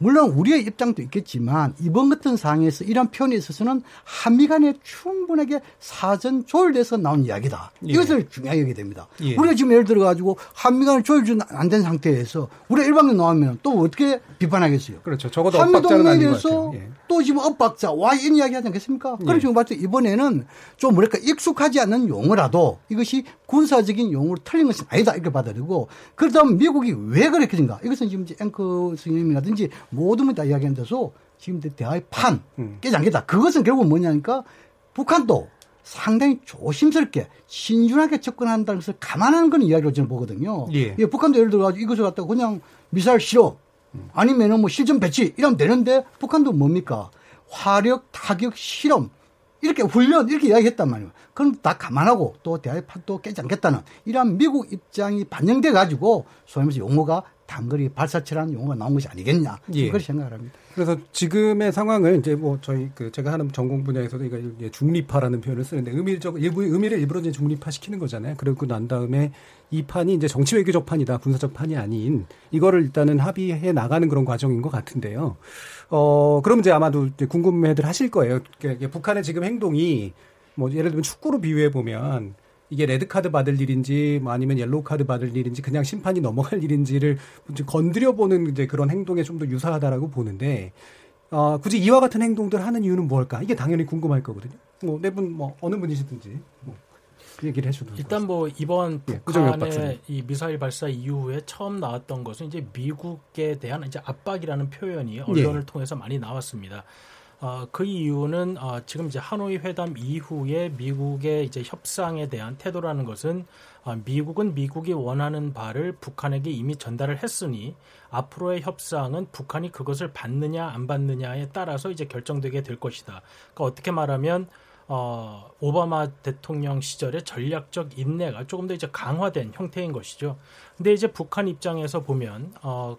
물론 우리의 입장도 있겠지만 이번 같은 상황에서 이런 표현에 있어서는 한미 간에 충분하게 사전 조율돼서 나온 이야기다. 예. 이것을 중요하게 여기게 됩니다. 예. 우리가 지금 예를 들어 가지고 한미 간에 조율 안된 상태에서 우리가 일방적 나오면 또 어떻게 비판하겠어요? 그렇죠. 적어도 한미 동맹에서 예. 또 지금 엇박자 와인 이야기 하지 않겠습니까? 예. 그럼 지금 봤을 때 이번에는 좀 뭐랄까 익숙하지 않는 용어라도 이것이 군사적인 용어로 틀린 것은 아니다 이렇게 받아들이고 그렇다면 미국이 왜 그렇게 된가? 이것은 지금 앵커 선생님이라든지 모든 분다 이야기한 데서 지금 대화의 판 음. 깨지 않겠다. 그것은 결국 뭐냐니까 북한도 상당히 조심스럽게 신중하게 접근한다는 것을 감안하는 건 이야기로 저는 보거든요. 예. 예 북한도 예를 들어 가지고 이것을 갖다가 그냥 미사일 실어 아니면은 뭐 실전 배치 이러면 되는데 북한도 뭡니까 화력 타격 실험 이렇게 훈련 이렇게 이야기했단 말이에요. 그럼 다 감안하고 또 대화의 판도 깨지 않겠다는 이러한 미국 입장이 반영돼 가지고 소위 말해서 용어가 단거리 발사체라는 용어가 나온 것이 아니겠냐. 예. 그렇게 생각을 합니다. 그래서 지금의 상황을 이제 뭐 저희 그 제가 하는 전공 분야에서도 이거 중립화라는 표현을 쓰는데 의미적 일부 의미를 일부러 이제 중립화 시키는 거잖아요. 그리고 난 다음에 이 판이 이제 정치 외교적 판이다. 군사적 판이 아닌 이거를 일단은 합의해 나가는 그런 과정인 것 같은데요. 어, 그럼 이제 아마도 이제 궁금해들 하실 거예요. 북한의 지금 행동이 뭐 예를 들면 축구로 비유해 보면 이게 레드 카드 받을 일인지 뭐 아니면 옐로우 카드 받을 일인지 그냥 심판이 넘어갈 일인지를 건드려 보는 이제 그런 행동에 좀 더 유사하다라고 보는데 어, 굳이 이와 같은 행동들 하는 이유는 뭘까? 이게 당연히 궁금할 거거든요. 뭐 네 분 뭐 어느 분이시든지 뭐 얘기를 해주도 일단 뭐 이번 예, 북한의 이 미사일 발사 이후에 처음 나왔던 것은 이제 미국에 대한 이제 압박이라는 표현이 언론을 예. 통해서 많이 나왔습니다. 어, 그 이유는 어, 지금 이제 하노이 회담 이후에 미국의 이제 협상에 대한 태도라는 것은 어, 미국은 미국이 원하는 바를 북한에게 이미 전달을 했으니 앞으로의 협상은 북한이 그것을 받느냐 안 받느냐에 따라서 이제 결정되게 될 것이다. 그러니까 어떻게 말하면 어, 오바마 대통령 시절의 전략적 인내가 조금 더 이제 강화된 형태인 것이죠. 근데 이제 북한 입장에서 보면 어,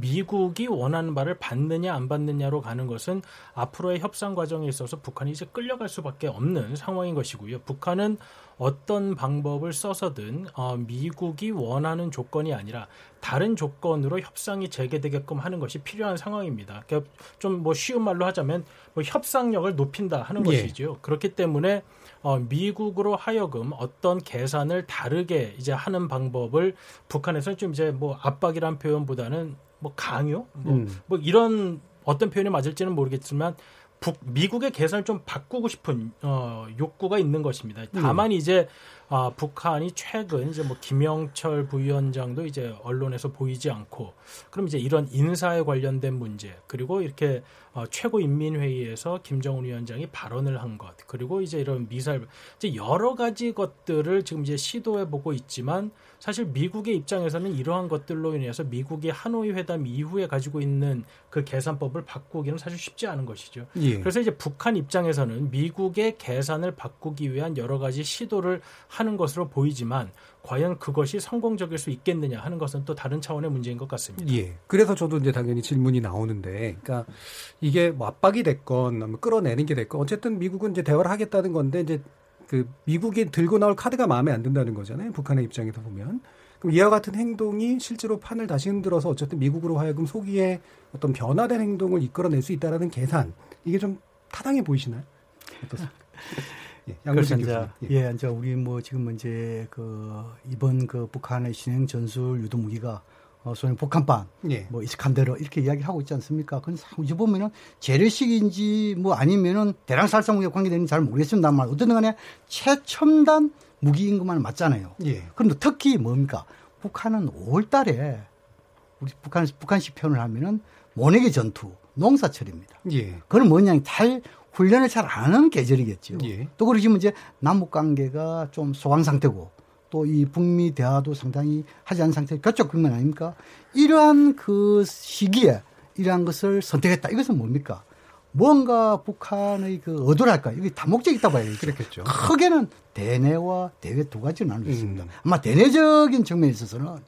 미국이 원하는 바를 받느냐 안 받느냐로 가는 것은 앞으로의 협상 과정에 있어서 북한이 이제 끌려갈 수밖에 없는 상황인 것이고요. 북한은 어떤 방법을 써서든 어, 미국이 원하는 조건이 아니라 다른 조건으로 협상이 재개되게끔 하는 것이 필요한 상황입니다. 그러니까 좀 뭐 쉬운 말로 하자면 뭐 협상력을 높인다 하는 예. 것이죠. 그렇기 때문에 어, 미국으로 하여금 어떤 계산을 다르게 이제 하는 방법을 북한에서 좀 이제 뭐 압박이란 표현보다는 뭐 강요, 뭐, 음. 뭐 이런 어떤 표현이 맞을지는 모르겠지만 북, 미국의 계산을 좀 바꾸고 싶은 어, 욕구가 있는 것입니다. 다만 음. 이제 아, 북한이 최근 이제 뭐 김영철 부위원장도 이제 언론에서 보이지 않고 그럼 이제 이런 인사에 관련된 문제 그리고 이렇게 어, 최고인민회의에서 김정은 위원장이 발언을 한 것 그리고 이제 이런 미사일 이제 여러 가지 것들을 지금 이제 시도해 보고 있지만 사실 미국의 입장에서는 이러한 것들로 인해서 미국이 하노이 회담 이후에 가지고 있는 그 계산법을 바꾸기는 사실 쉽지 않은 것이죠. 예. 그래서 이제 북한 입장에서는 미국의 계산을 바꾸기 위한 여러 가지 시도를 하는 것으로 보이지만 과연 그것이 성공적일 수 있겠느냐 하는 것은 또 다른 차원의 문제인 것 같습니다. 예. 그래서 저도 이제 당연히 질문이 나오는데, 그러니까 이게 뭐 압박이 됐건, 뭐 끌어내는 게 됐건, 어쨌든 미국은 이제 대화를 하겠다는 건데, 이제 그 미국이 들고 나올 카드가 마음에 안 든다는 거잖아요. 북한의 입장에서 보면. 그럼 이와 같은 행동이 실제로 판을 다시 흔들어서 어쨌든 미국으로 하여금 소기에 어떤 변화된 행동을 이끌어낼 수 있다라는 계산 이게 좀 타당해 보이시나요? 어떻습니까? 예, 그래서 이제 예. 예, 이제 우리 뭐 지금 이제 그 이번 그 북한의 신형 전술 유도 무기가 어, 소위 북한판, 예. 뭐 이스칸데르 이렇게 이야기하고 있지 않습니까? 근데 이제 보면은 재래식인지 뭐 아니면은 대량살상 무기와 관계되는지 잘 모르겠습니다. 말 어떤 간에 최첨단 무기인 것만 맞잖아요. 예. 그런데 특히 뭡니까? 북한은 5월 달에 우리 북한 북한식 표현을 하면은 모내기 전투, 농사철입니다. 예. 그건 뭐냐, 잘 훈련을 잘 안 하는 계절이겠죠. 예. 또 그러시면 이제 남북 관계가 좀 소강 상태고 또 이 북미 대화도 상당히 하지 않은 상태 그쪽 국면 아닙니까? 이러한 그 시기에 이러한 것을 선택했다. 이것은 뭡니까? 뭔가 북한의 그 의도랄까 이게 다목적이 있다고 봐야겠죠. 그렇겠죠. 크게는 대내와 대외 두 가지로 나눌 수 있습니다. 음. 아마 대내적인 측면에 있어서는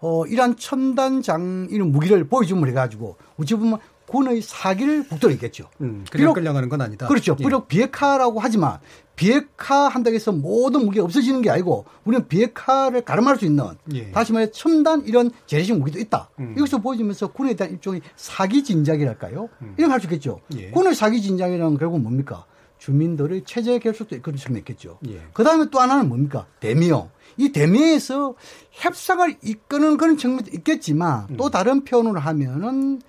어, 이러한 첨단 장, 이런 무기를 보여줌을 해가지고, 어찌 보면 군의 사기를 북돋아 있겠죠. 음, 그냥 끌려가는 건 아니다. 그렇죠. 예. 비록 비핵화라고 하지만 비핵화 한다고 해서 모든 무기가 없어지는 게 아니고 우리는 비핵화를 가름할 수 있는 예. 다시 말해 첨단 이런 재래식 무기도 있다. 음. 이것을 보여주면서 군에 대한 일종의 사기 진작이랄까요? 음. 이런 걸 할 수 있겠죠. 예. 군의 사기 진작이라는 결국 뭡니까? 주민들의 체제 결속도 그런 측면이 있겠죠. 예. 그 다음에 또 하나는 뭡니까? 대미용. 이 대미에서 협상을 이끄는 그런 측면도 있겠지만 음. 또 다른 표현으로 하면은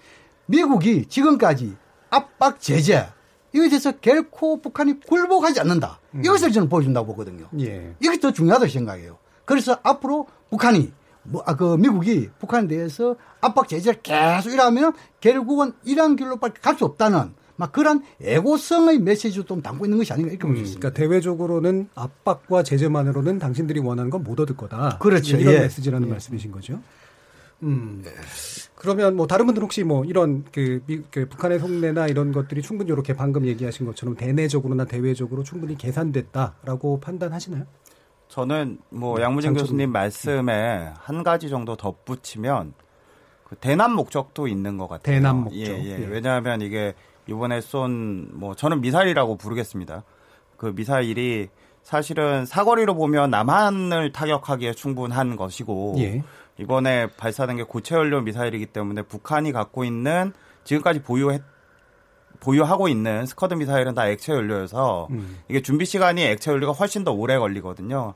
미국이 지금까지 압박 제재 이것에 대해서 결코 북한이 굴복하지 않는다. 음. 이것을 저는 보여준다고 보거든요. 예. 이게 더 중요하다고 생각해요. 그래서 앞으로 북한이 뭐, 아, 그 미국이 북한에 대해서 압박 제재를 계속 일하면 결국은 이런 길로밖에 갈 수 없다는 막 그런 애고성의 메시지도 좀 담고 있는 것이 아닌가 이렇게 음, 보겠습니다. 그러니까 대외적으로는 압박과 제재만으로는 당신들이 원하는 건 못 얻을 거다. 그렇죠. 이런 예. 메시지라는 예. 말씀이신 거죠. 음. 그러면 뭐 다른 분들 혹시 뭐 이런 그, 미, 그 북한의 속내나 이런 것들이 충분히 이렇게 방금 얘기하신 것처럼 대내적으로나 대외적으로 충분히 계산됐다라고 판단하시나요? 저는 뭐 네, 양무진 교수님 말씀에 한 가지 정도 덧붙이면 그 대남 목적도 있는 것 같아요. 대남 목적. 예, 예. 예. 왜냐하면 이게 이번에 쏜 뭐 저는 미사일이라고 부르겠습니다. 그 미사일이 사실은 사거리로 보면 남한을 타격하기에 충분한 것이고 예. 이번에 발사된 게 고체 연료 미사일이기 때문에 북한이 갖고 있는 지금까지 보유했 보유하고 있는 스커드 미사일은 다 액체 연료여서 음. 이게 준비 시간이 액체 연료가 훨씬 더 오래 걸리거든요.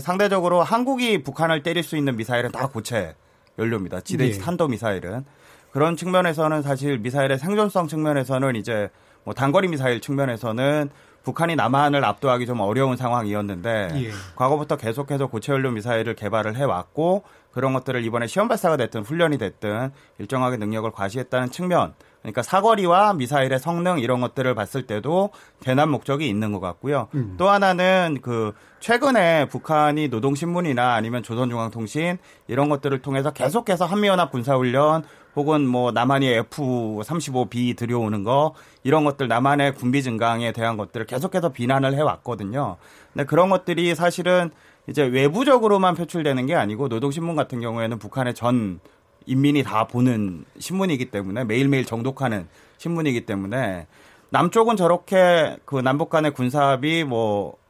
상대적으로 한국이 북한을 때릴 수 있는 미사일은 다 고체 연료입니다. 지대지 예. 탄도 미사일은 그런 측면에서는 사실 미사일의 생존성 측면에서는 이제 뭐 단거리 미사일 측면에서는 북한이 남한을 압도하기 좀 어려운 상황이었는데 예. 과거부터 계속해서 고체 연료 미사일을 개발을 해 왔고 그런 것들을 이번에 시험 발사가 됐든 훈련이 됐든 일정하게 능력을 과시했다는 측면 그러니까 사거리와 미사일의 성능 이런 것들을 봤을 때도 대남 목적이 있는 것 같고요. 음. 또 하나는 그 최근에 북한이 노동신문이나 아니면 조선중앙통신 이런 것들을 통해서 계속해서 한미연합 군사훈련 혹은 뭐 남한이 F-35B 들여오는 거 이런 것들 남한의 군비 증강에 대한 것들을 계속해서 비난을 해왔거든요. 근데 그런 것들이 사실은 이제 외부적으로만 표출되는 게 아니고 노동신문 같은 경우에는 북한의 전 인민이 다 보는 신문이기 때문에 매일매일 정독하는 신문이기 때문에 남쪽은 저렇게 그 남북 간의 군사합의 뭐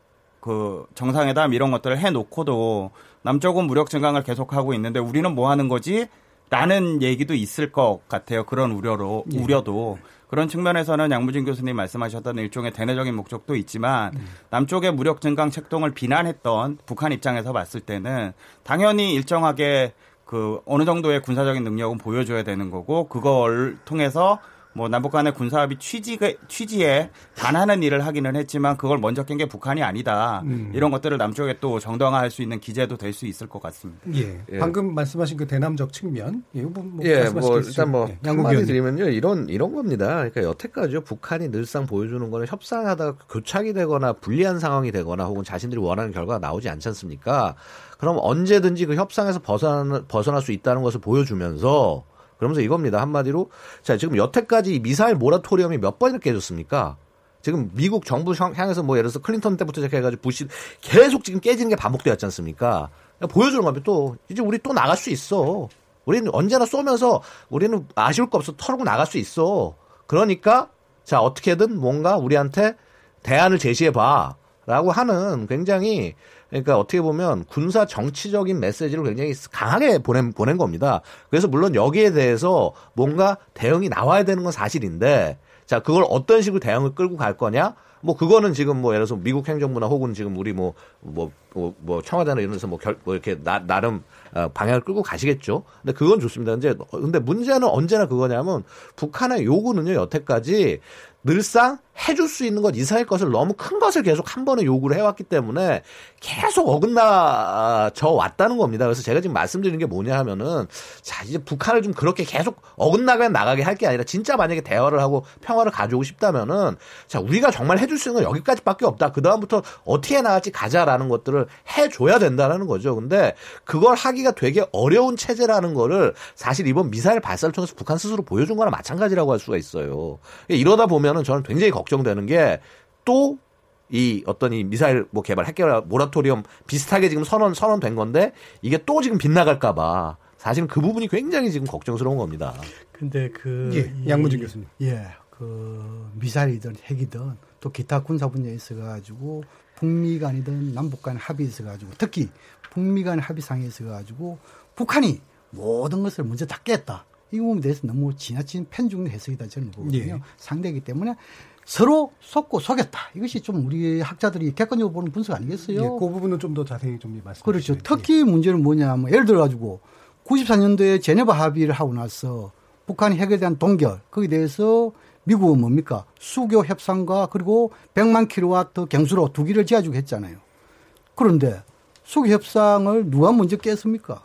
그 정상회담 이런 것들을 해놓고도 남쪽은 무력 증강을 계속하고 있는데 우리는 뭐 하는 거지? 라는 얘기도 있을 것 같아요. 그런 우려로 예. 우려도 그런 측면에서는 양무진 교수님 말씀하셨던 일종의 대내적인 목적도 있지만 음. 남쪽의 무력 증강 책동을 비난했던 북한 입장에서 봤을 때는 당연히 일정하게 그 어느 정도의 군사적인 능력은 보여줘야 되는 거고 그걸 통해서 뭐 남북 간의 군사합의 취지에, 취지에 반하는 일을 하기는 했지만 그걸 먼저 깬 게 북한이 아니다. 음. 이런 것들을 남쪽에 또 정당화할 수 있는 기재도 될 수 있을 것 같습니다. 예. 예. 방금 말씀하신 그 대남적 측면. 예, 뭐, 뭐, 예, 뭐 일단 뭐 예. 한마디 드리면요. 이런 이런 겁니다. 그러니까 여태까지 북한이 늘상 보여주는 거는 협상하다가 교착이 되거나 불리한 상황이 되거나 혹은 자신들이 원하는 결과가 나오지 않지 않습니까? 그럼 언제든지 그 협상에서 벗어나, 벗어날 수 있다는 것을 보여주면서 그러면서 이겁니다. 한마디로 자 지금 여태까지 미사일 모라토리엄이 몇 번이나 깨졌습니까? 지금 미국 정부 향해서 뭐 예를 들어서 클린턴 때부터 시작해가지고 부시 계속 지금 깨지는 게 반복되었지 않습니까? 보여주는 겁니다. 또 이제 우리 또 나갈 수 있어. 우리는 언제나 쏘면서 우리는 아쉬울 거 없어 털고 나갈 수 있어. 그러니까 자 어떻게든 뭔가 우리한테 대안을 제시해 봐라고 하는 굉장히 그러니까 어떻게 보면 군사 정치적인 메시지를 굉장히 강하게 보낸, 보낸 겁니다. 그래서 물론 여기에 대해서 뭔가 대응이 나와야 되는 건 사실인데 자, 그걸 어떤 식으로 대응을 끌고 갈 거냐? 뭐 그거는 지금 뭐 예를 들어서 미국 행정부나 혹은 지금 우리 뭐, 뭐 뭐, 뭐 청와대나 이런 데서 뭐, 결, 뭐 이렇게 나, 나름 어, 방향을 끌고 가시겠죠. 근데 그건 좋습니다. 이제 근데 문제는 언제나 그거냐면 북한의 요구는요 여태까지 늘상 해줄 수 있는 것 이상의 것을 너무 큰 것을 계속 한 번에 요구를 해왔기 때문에 계속 어긋나져 왔다는 겁니다. 그래서 제가 지금 말씀드리는 게 뭐냐 하면은 자 이제 북한을 좀 그렇게 계속 어긋나게 나가게 할 게 아니라 진짜 만약에 대화를 하고 평화를 가져오고 싶다면은 자 우리가 정말 해줄 수 있는 건 여기까지밖에 없다. 그 다음부터 어떻게 나갈지 가자라는 것들을 해줘야 된다는 거죠. 근데 그걸 하기가 되게 어려운 체제라는 거를 사실 이번 미사일 발사를 통해서 북한 스스로 보여준 거나 마찬가지라고 할 수가 있어요. 이러다 보면은 저는 굉장히 걱 정되는 게또 이 어떤 이 미사일 뭐 개발 핵 개발 모라토리엄 비슷하게 지금 선언 선언된 건데 이게 또 지금 빗나갈까봐 사실은 그 부분이 굉장히 지금 걱정스러운 겁니다. 근데 그 예, 양문준 교수님. 예, 그 미사일이든 핵이든 또 기타 군사 분야에 있어 가지고 북미 간이든 남북 간 합의에 있어 가지고 특히 북미 간 합의상에 있어 가지고 북한이 모든 것을 먼저 다 깼다. 이 부분에 대해서 너무 지나친 편중 해석이다 저는 보거든요. 예. 상대이기 때문에 서로 속고 속였다. 이것이 좀 우리 학자들이 객관적으로 보는 분석 아니겠어요? 예, 그 부분은 좀 더 자세히 좀 말씀해 주시죠. 그렇죠. 특히 문제는 뭐냐 면 예를 들어 가지고 94년도에 제네바 합의를 하고 나서 북한이 핵에 대한 동결 거기에 대해서 미국은 뭡니까 수교 협상과 그리고 100만 킬로와트 경수로 두 기를 지어주고 했잖아요. 그런데 수교 협상을 누가 먼저 깼습니까?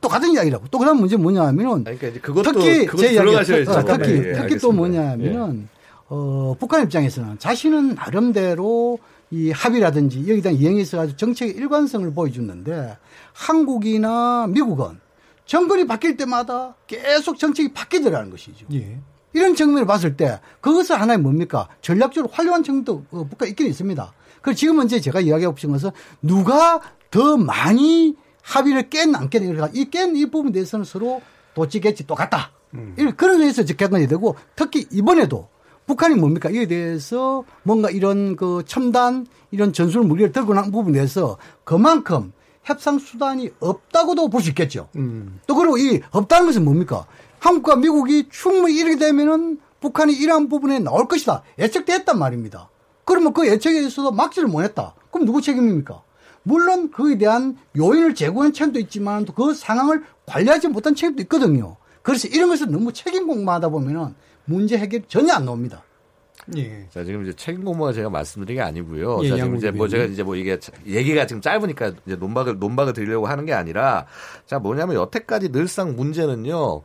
또 같은 이야기라고. 또 그다음 문제 뭐냐면은 그러니까 그것도, 특히 제 이야기 어, 특히 예, 특히. 또 뭐냐면은 예. 어, 북한 입장에서는 자신은 나름대로 이 합의라든지 여기에 대한 이행에 있어가지고 정책의 일관성을 보여주는데 한국이나 미국은 정권이 바뀔 때마다 계속 정책이 바뀌더라는 것이죠. 예. 이런 측면을 봤을 때 그것을 하나의 뭡니까? 전략적으로 활용한 측면도 어, 북한에 있긴 있습니다. 그래서 지금은 이제 제가 이야기하고 싶은 것은 누가 더 많이 합의를 깼나 안 깼나 이깬 이 부분에 대해서는 서로 도치겠지 똑같다. 음. 그런 의미에서 객관이 되고 특히 이번에도 북한이 뭡니까? 이에 대해서 뭔가 이런 그 첨단 이런 전술 무기를 들고 난 부분에 대해서 그만큼 협상 수단이 없다고도 볼 수 있겠죠. 음. 또 그리고 이 없다는 것은 뭡니까? 한국과 미국이 충분히 이렇게 되면은 북한이 이러한 부분에 나올 것이다. 예측됐단 말입니다. 그러면 그 예측에 있어서 막지를 못했다. 그럼 누구 책임입니까? 물론 그에 대한 요인을 제공한 책임도 있지만 또그 상황을 관리하지 못한 책임도 있거든요. 그래서 이런 것을 너무 책임 공부하다 보면은 문제 해결 전혀 안 나옵니다. 예. 자, 지금 이제 책임 공모가 제가 말씀드린 게 아니고요. 예, 자, 지금 이제 뭐 제가 이제 뭐 이게 얘기가 지금 짧으니까 이제 논박을, 논박을 드리려고 하는 게 아니라 자, 뭐냐면 여태까지 늘상 문제는요.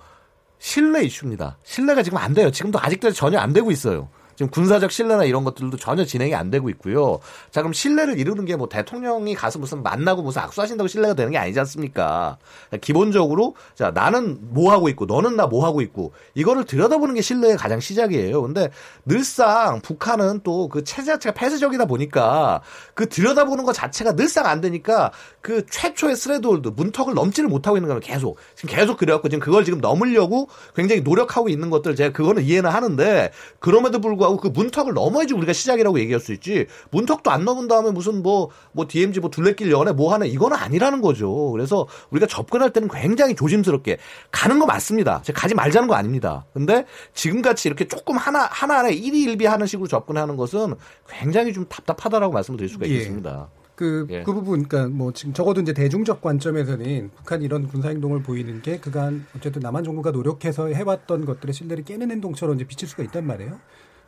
신뢰 이슈입니다. 신뢰가 지금 안 돼요. 지금도 아직도 전혀 안 되고 있어요. 지금 군사적 신뢰나 이런 것들도 전혀 진행이 안 되고 있고요. 자, 그럼 신뢰를 이루는 게 뭐 대통령이 가서 무슨 만나고 무슨 악수하신다고 신뢰가 되는 게 아니지 않습니까? 기본적으로 자, 나는 뭐 하고 있고 너는 나 뭐 하고 있고 이거를 들여다보는 게 신뢰의 가장 시작이에요. 근데 늘상 북한은 또 그 체제 자체가 폐쇄적이다 보니까 그 들여다보는 것 자체가 늘상 안 되니까 그 최초의 threshold 문턱을 넘지를 못하고 있는 거는 계속 지금 계속 그래갖고 지금 그걸 지금 넘으려고 굉장히 노력하고 있는 것들 제가 그거는 이해는 하는데 그럼에도 불구하고 그 문턱을 넘어야지 우리가 시작이라고 얘기할 수 있지 문턱도 안 넘은 다음에 무슨 뭐뭐 뭐 DMZ 뭐 둘레길 연애 뭐 하나 이거는 아니라는 거죠. 그래서 우리가 접근할 때는 굉장히 조심스럽게 가는 거 맞습니다. 제가 가지 말자는 거 아닙니다. 근데 지금 같이 이렇게 조금 하나 하나 하나 일희일비 하는 식으로 접근하는 것은 굉장히 좀 답답하다라고 말씀을 드릴 수가 예. 있겠습니다. 그, 예. 그 부분, 그러니까 뭐 지금 적어도 이제 대중적 관점에서는 북한이 이런 군사 행동을 보이는 게 그간 어쨌든 남한 정부가 노력해서 해왔던 것들의 신뢰를 깨는 행동처럼 이제 비칠 수가 있단 말이에요.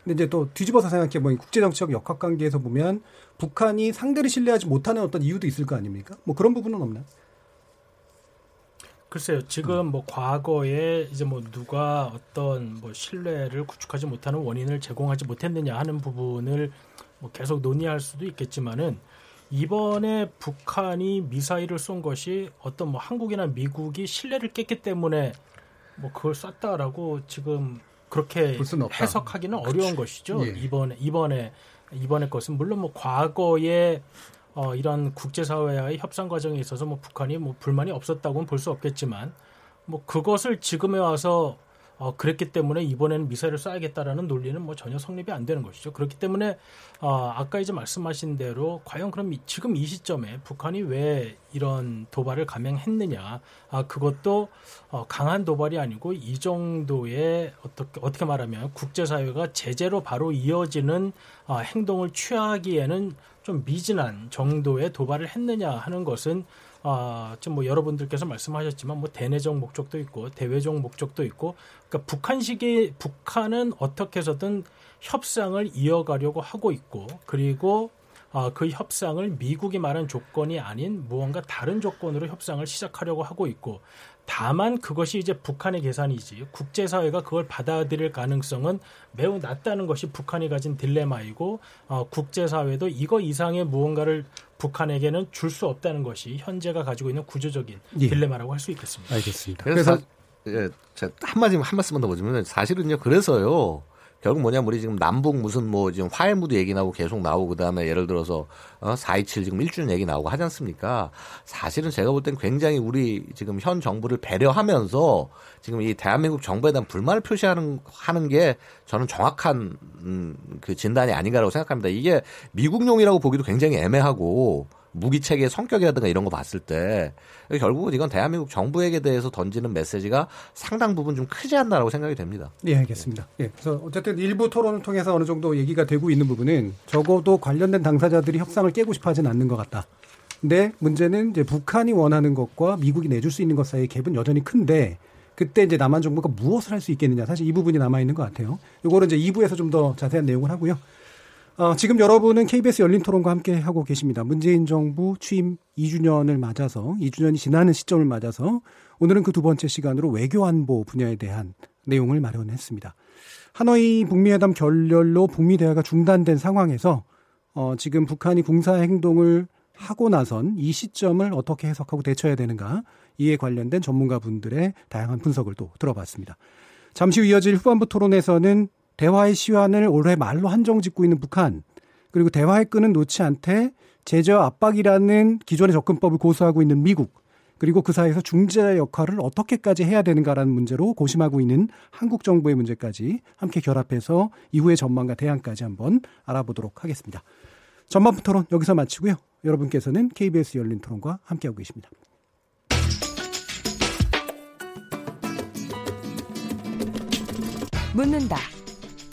근데 이제 또 뒤집어서 생각해 보면 국제정치적 역학 관계에서 보면 북한이 상대를 신뢰하지 못하는 어떤 이유도 있을 거 아닙니까? 뭐 그런 부분은 없나요? 글쎄요. 지금 뭐 과거에 이제 뭐 누가 어떤 뭐 신뢰를 구축하지 못하는 원인을 제공하지 못했느냐 하는 부분을 뭐 계속 논의할 수도 있겠지만은 이번에 북한이 미사일을 쏜 것이 어떤 뭐 한국이나 미국이 신뢰를 깼기 때문에 뭐 그걸 쐈다라고 지금 그렇게 해석하기는 어려운 것이죠. 예. 이번에 이번에 이번에 것은 물론 뭐 과거에 어, 이런 국제사회와의 협상 과정에 있어서 뭐 북한이 뭐 불만이 없었다고는 볼 수 없겠지만 뭐 그것을 지금에 와서 어, 그랬기 때문에 이번에는 미사일을 쏴야겠다라는 논리는 뭐 전혀 성립이 안 되는 것이죠. 그렇기 때문에 어, 아까 이제 말씀하신 대로 과연 그럼 지금 이 시점에 북한이 왜 이런 도발을 감행했느냐? 아 그것도 어, 강한 도발이 아니고 이 정도의 어떻게 어떻게 말하면 국제사회가 제재로 바로 이어지는 어, 행동을 취하기에는 좀 미진한 정도의 도발을 했느냐 하는 것은 아, 지금 뭐 여러분들께서 말씀하셨지만 뭐 대내적 목적도 있고 대외적 목적도 있고 그러니까 북한식의 북한은 어떻게 해서든 협상을 이어가려고 하고 있고 그리고 어, 그 협상을 미국이 말한 조건이 아닌 무언가 다른 조건으로 협상을 시작하려고 하고 있고 다만 그것이 이제 북한의 계산이지 국제사회가 그걸 받아들일 가능성은 매우 낮다는 것이 북한이 가진 딜레마이고 어, 국제사회도 이거 이상의 무언가를 북한에게는 줄 수 없다는 것이 현재가 가지고 있는 구조적인 예. 딜레마라고 할 수 있겠습니다. 알겠습니다. 그래서, 그래서 예, 한 마디 한 말씀만 더 보자면 사실은요 그래서요 결국 뭐냐면 우리 지금 남북 무슨 뭐 지금 화해무드 얘기 나오고 계속 나오고 그다음에 예를 들어서 어, 4.27 지금 1주년 얘기 나오고 하지 않습니까? 사실은 제가 볼 땐 굉장히 우리 지금 현 정부를 배려하면서 지금 이 대한민국 정부에 대한 불만을 표시하는 하는 게 저는 정확한 음, 그 진단이 아닌가라고 생각합니다. 이게 미국용이라고 보기도 굉장히 애매하고 무기 체계의 성격이라든가 이런 거 봤을 때 결국은 이건 대한민국 정부에게 대해서 던지는 메시지가 상당 부분 좀 크지 않나라고 생각이 됩니다. 네, 알겠습니다. 예. 그래서 어쨌든 일부 토론을 통해서 어느 정도 얘기가 되고 있는 부분은 적어도 관련된 당사자들이 협상을 깨고 싶어 하진 않는 것 같다. 근데 문제는 이제 북한이 원하는 것과 미국이 내줄 수 있는 것 사이의 갭은 여전히 큰데 그때 이제 남한 정부가 무엇을 할 수 있겠느냐 사실 이 부분이 남아 있는 것 같아요. 이거는 이제 2부에서 좀 더 자세한 내용을 하고요. 어, 지금 여러분은 KBS 열린 토론과 함께 하고 계십니다. 문재인 정부 취임 2주년을 맞아서 2주년이 지나는 시점을 맞아서 오늘은 그 두 번째 시간으로 외교 안보 분야에 대한 내용을 마련했습니다. 하노이 북미 회담 결렬로 북미 대화가 중단된 상황에서 어, 지금 북한이 군사 행동을 하고 나선 이 시점을 어떻게 해석하고 대처해야 되는가 이에 관련된 전문가분들의 다양한 분석을 또 들어봤습니다. 잠시 후 이어질 후반부 토론에서는 대화의 시환을 올해 말로 한정 짓고 있는 북한 그리고 대화의 끈은 놓지 않되 제저 압박이라는 기존의 접근법을 고수하고 있는 미국 그리고 그 사이에서 중재 역할을 어떻게까지 해야 되는가라는 문제로 고심하고 있는 한국 정부의 문제까지 함께 결합해서 이후의 전망과 대안까지 한번 알아보도록 하겠습니다. 전반부 토론 여기서 마치고요. 여러분께서는 KBS 열린 토론과 함께하고 계십니다. 묻는다.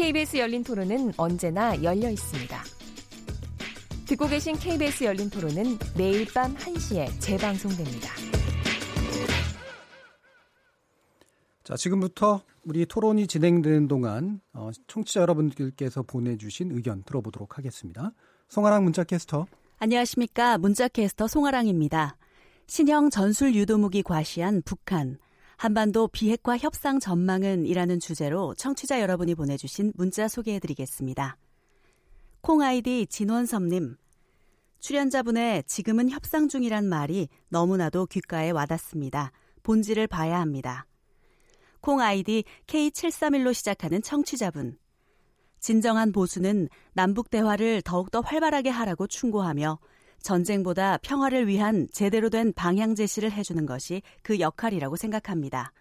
KBS 열린 토론은 언제나 열려 있습니다. 듣고 계신 KBS 열린 토론은 매일 밤 1시에 재방송됩니다. 자, 지금부터 우리 토론이 진행되는 동안 어, 청취자 여러분들께서 보내주신 의견 들어보도록 하겠습니다. 송아랑 문자캐스터. 안녕하십니까. 문자캐스터 송아랑입니다. 신형 전술 유도무기 과시한 북한. 한반도 비핵화 협상 전망은 이라는 주제로 청취자 여러분이 보내주신 문자 소개해드리겠습니다. 콩 아이디 진원섭님. 출연자분의 지금은 협상 중이란 말이 너무나도 귓가에 와닿습니다. 본질을 봐야 합니다. 콩 아이디 K731로 시작하는 청취자분. 진정한 보수는 남북 대화를 더욱더 활발하게 하라고 충고하며 전쟁보다 평화를 위한 제대로 된 방향 제시를 해주는 것이 그 역할이라고 생각합니다.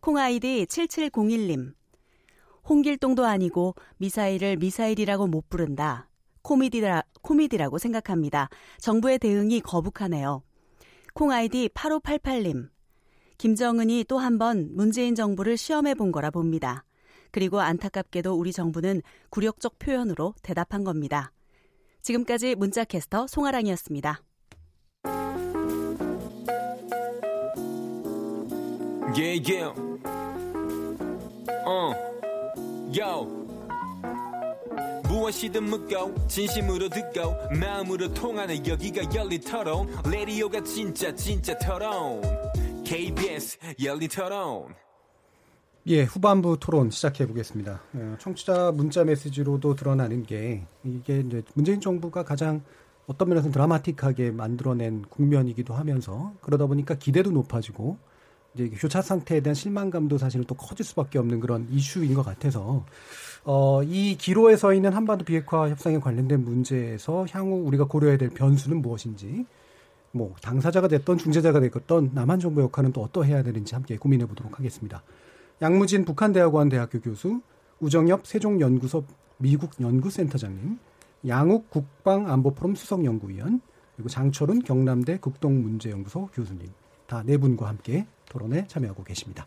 콩아이디 7701님. 홍길동도 아니고 미사일을 미사일이라고 못 부른다. 코미디라, 코미디라고 생각합니다. 정부의 대응이 거북하네요. 콩아이디 8588님. 김정은이 또 한 번 문재인 정부를 시험해 본 거라 봅니다. 그리고 안타깝게도 우리 정부는 굴욕적 표현으로 대답한 겁니다. 지금까지 문자캐스터 송아랑이었습니다. Yeah, yeah. Uh. 무엇이든 묻고 진심으로 듣고 마음으로 통하는 여기가 열린 토론 레디오가 진짜 진짜 토론 KBS 열린 토론 예, 후반부 토론 시작해 보겠습니다. 예, 청취자 문자 메시지로도 드러나는 게 이게 이제 문재인 정부가 가장 어떤 면에서 드라마틱하게 만들어낸 국면이기도 하면서 그러다 보니까 기대도 높아지고 이제 교차 상태에 대한 실망감도 사실은 또 커질 수밖에 없는 그런 이슈인 것 같아서 어, 이 기로에 서 있는 한반도 비핵화 협상에 관련된 문제에서 향후 우리가 고려해야 될 변수는 무엇인지 뭐 당사자가 됐던 중재자가 됐던 남한 정부 역할은 또 어떠해야 되는지 함께 고민해 보도록 하겠습니다. 양무진 북한대학원 대학교 교수, 우정엽 세종연구소 미국 연구센터장님, 양욱 국방안보포럼 수석연구위원, 그리고 장철훈 경남대 국동문제연구소 교수님 다 네 분과 함께 토론에 참여하고 계십니다.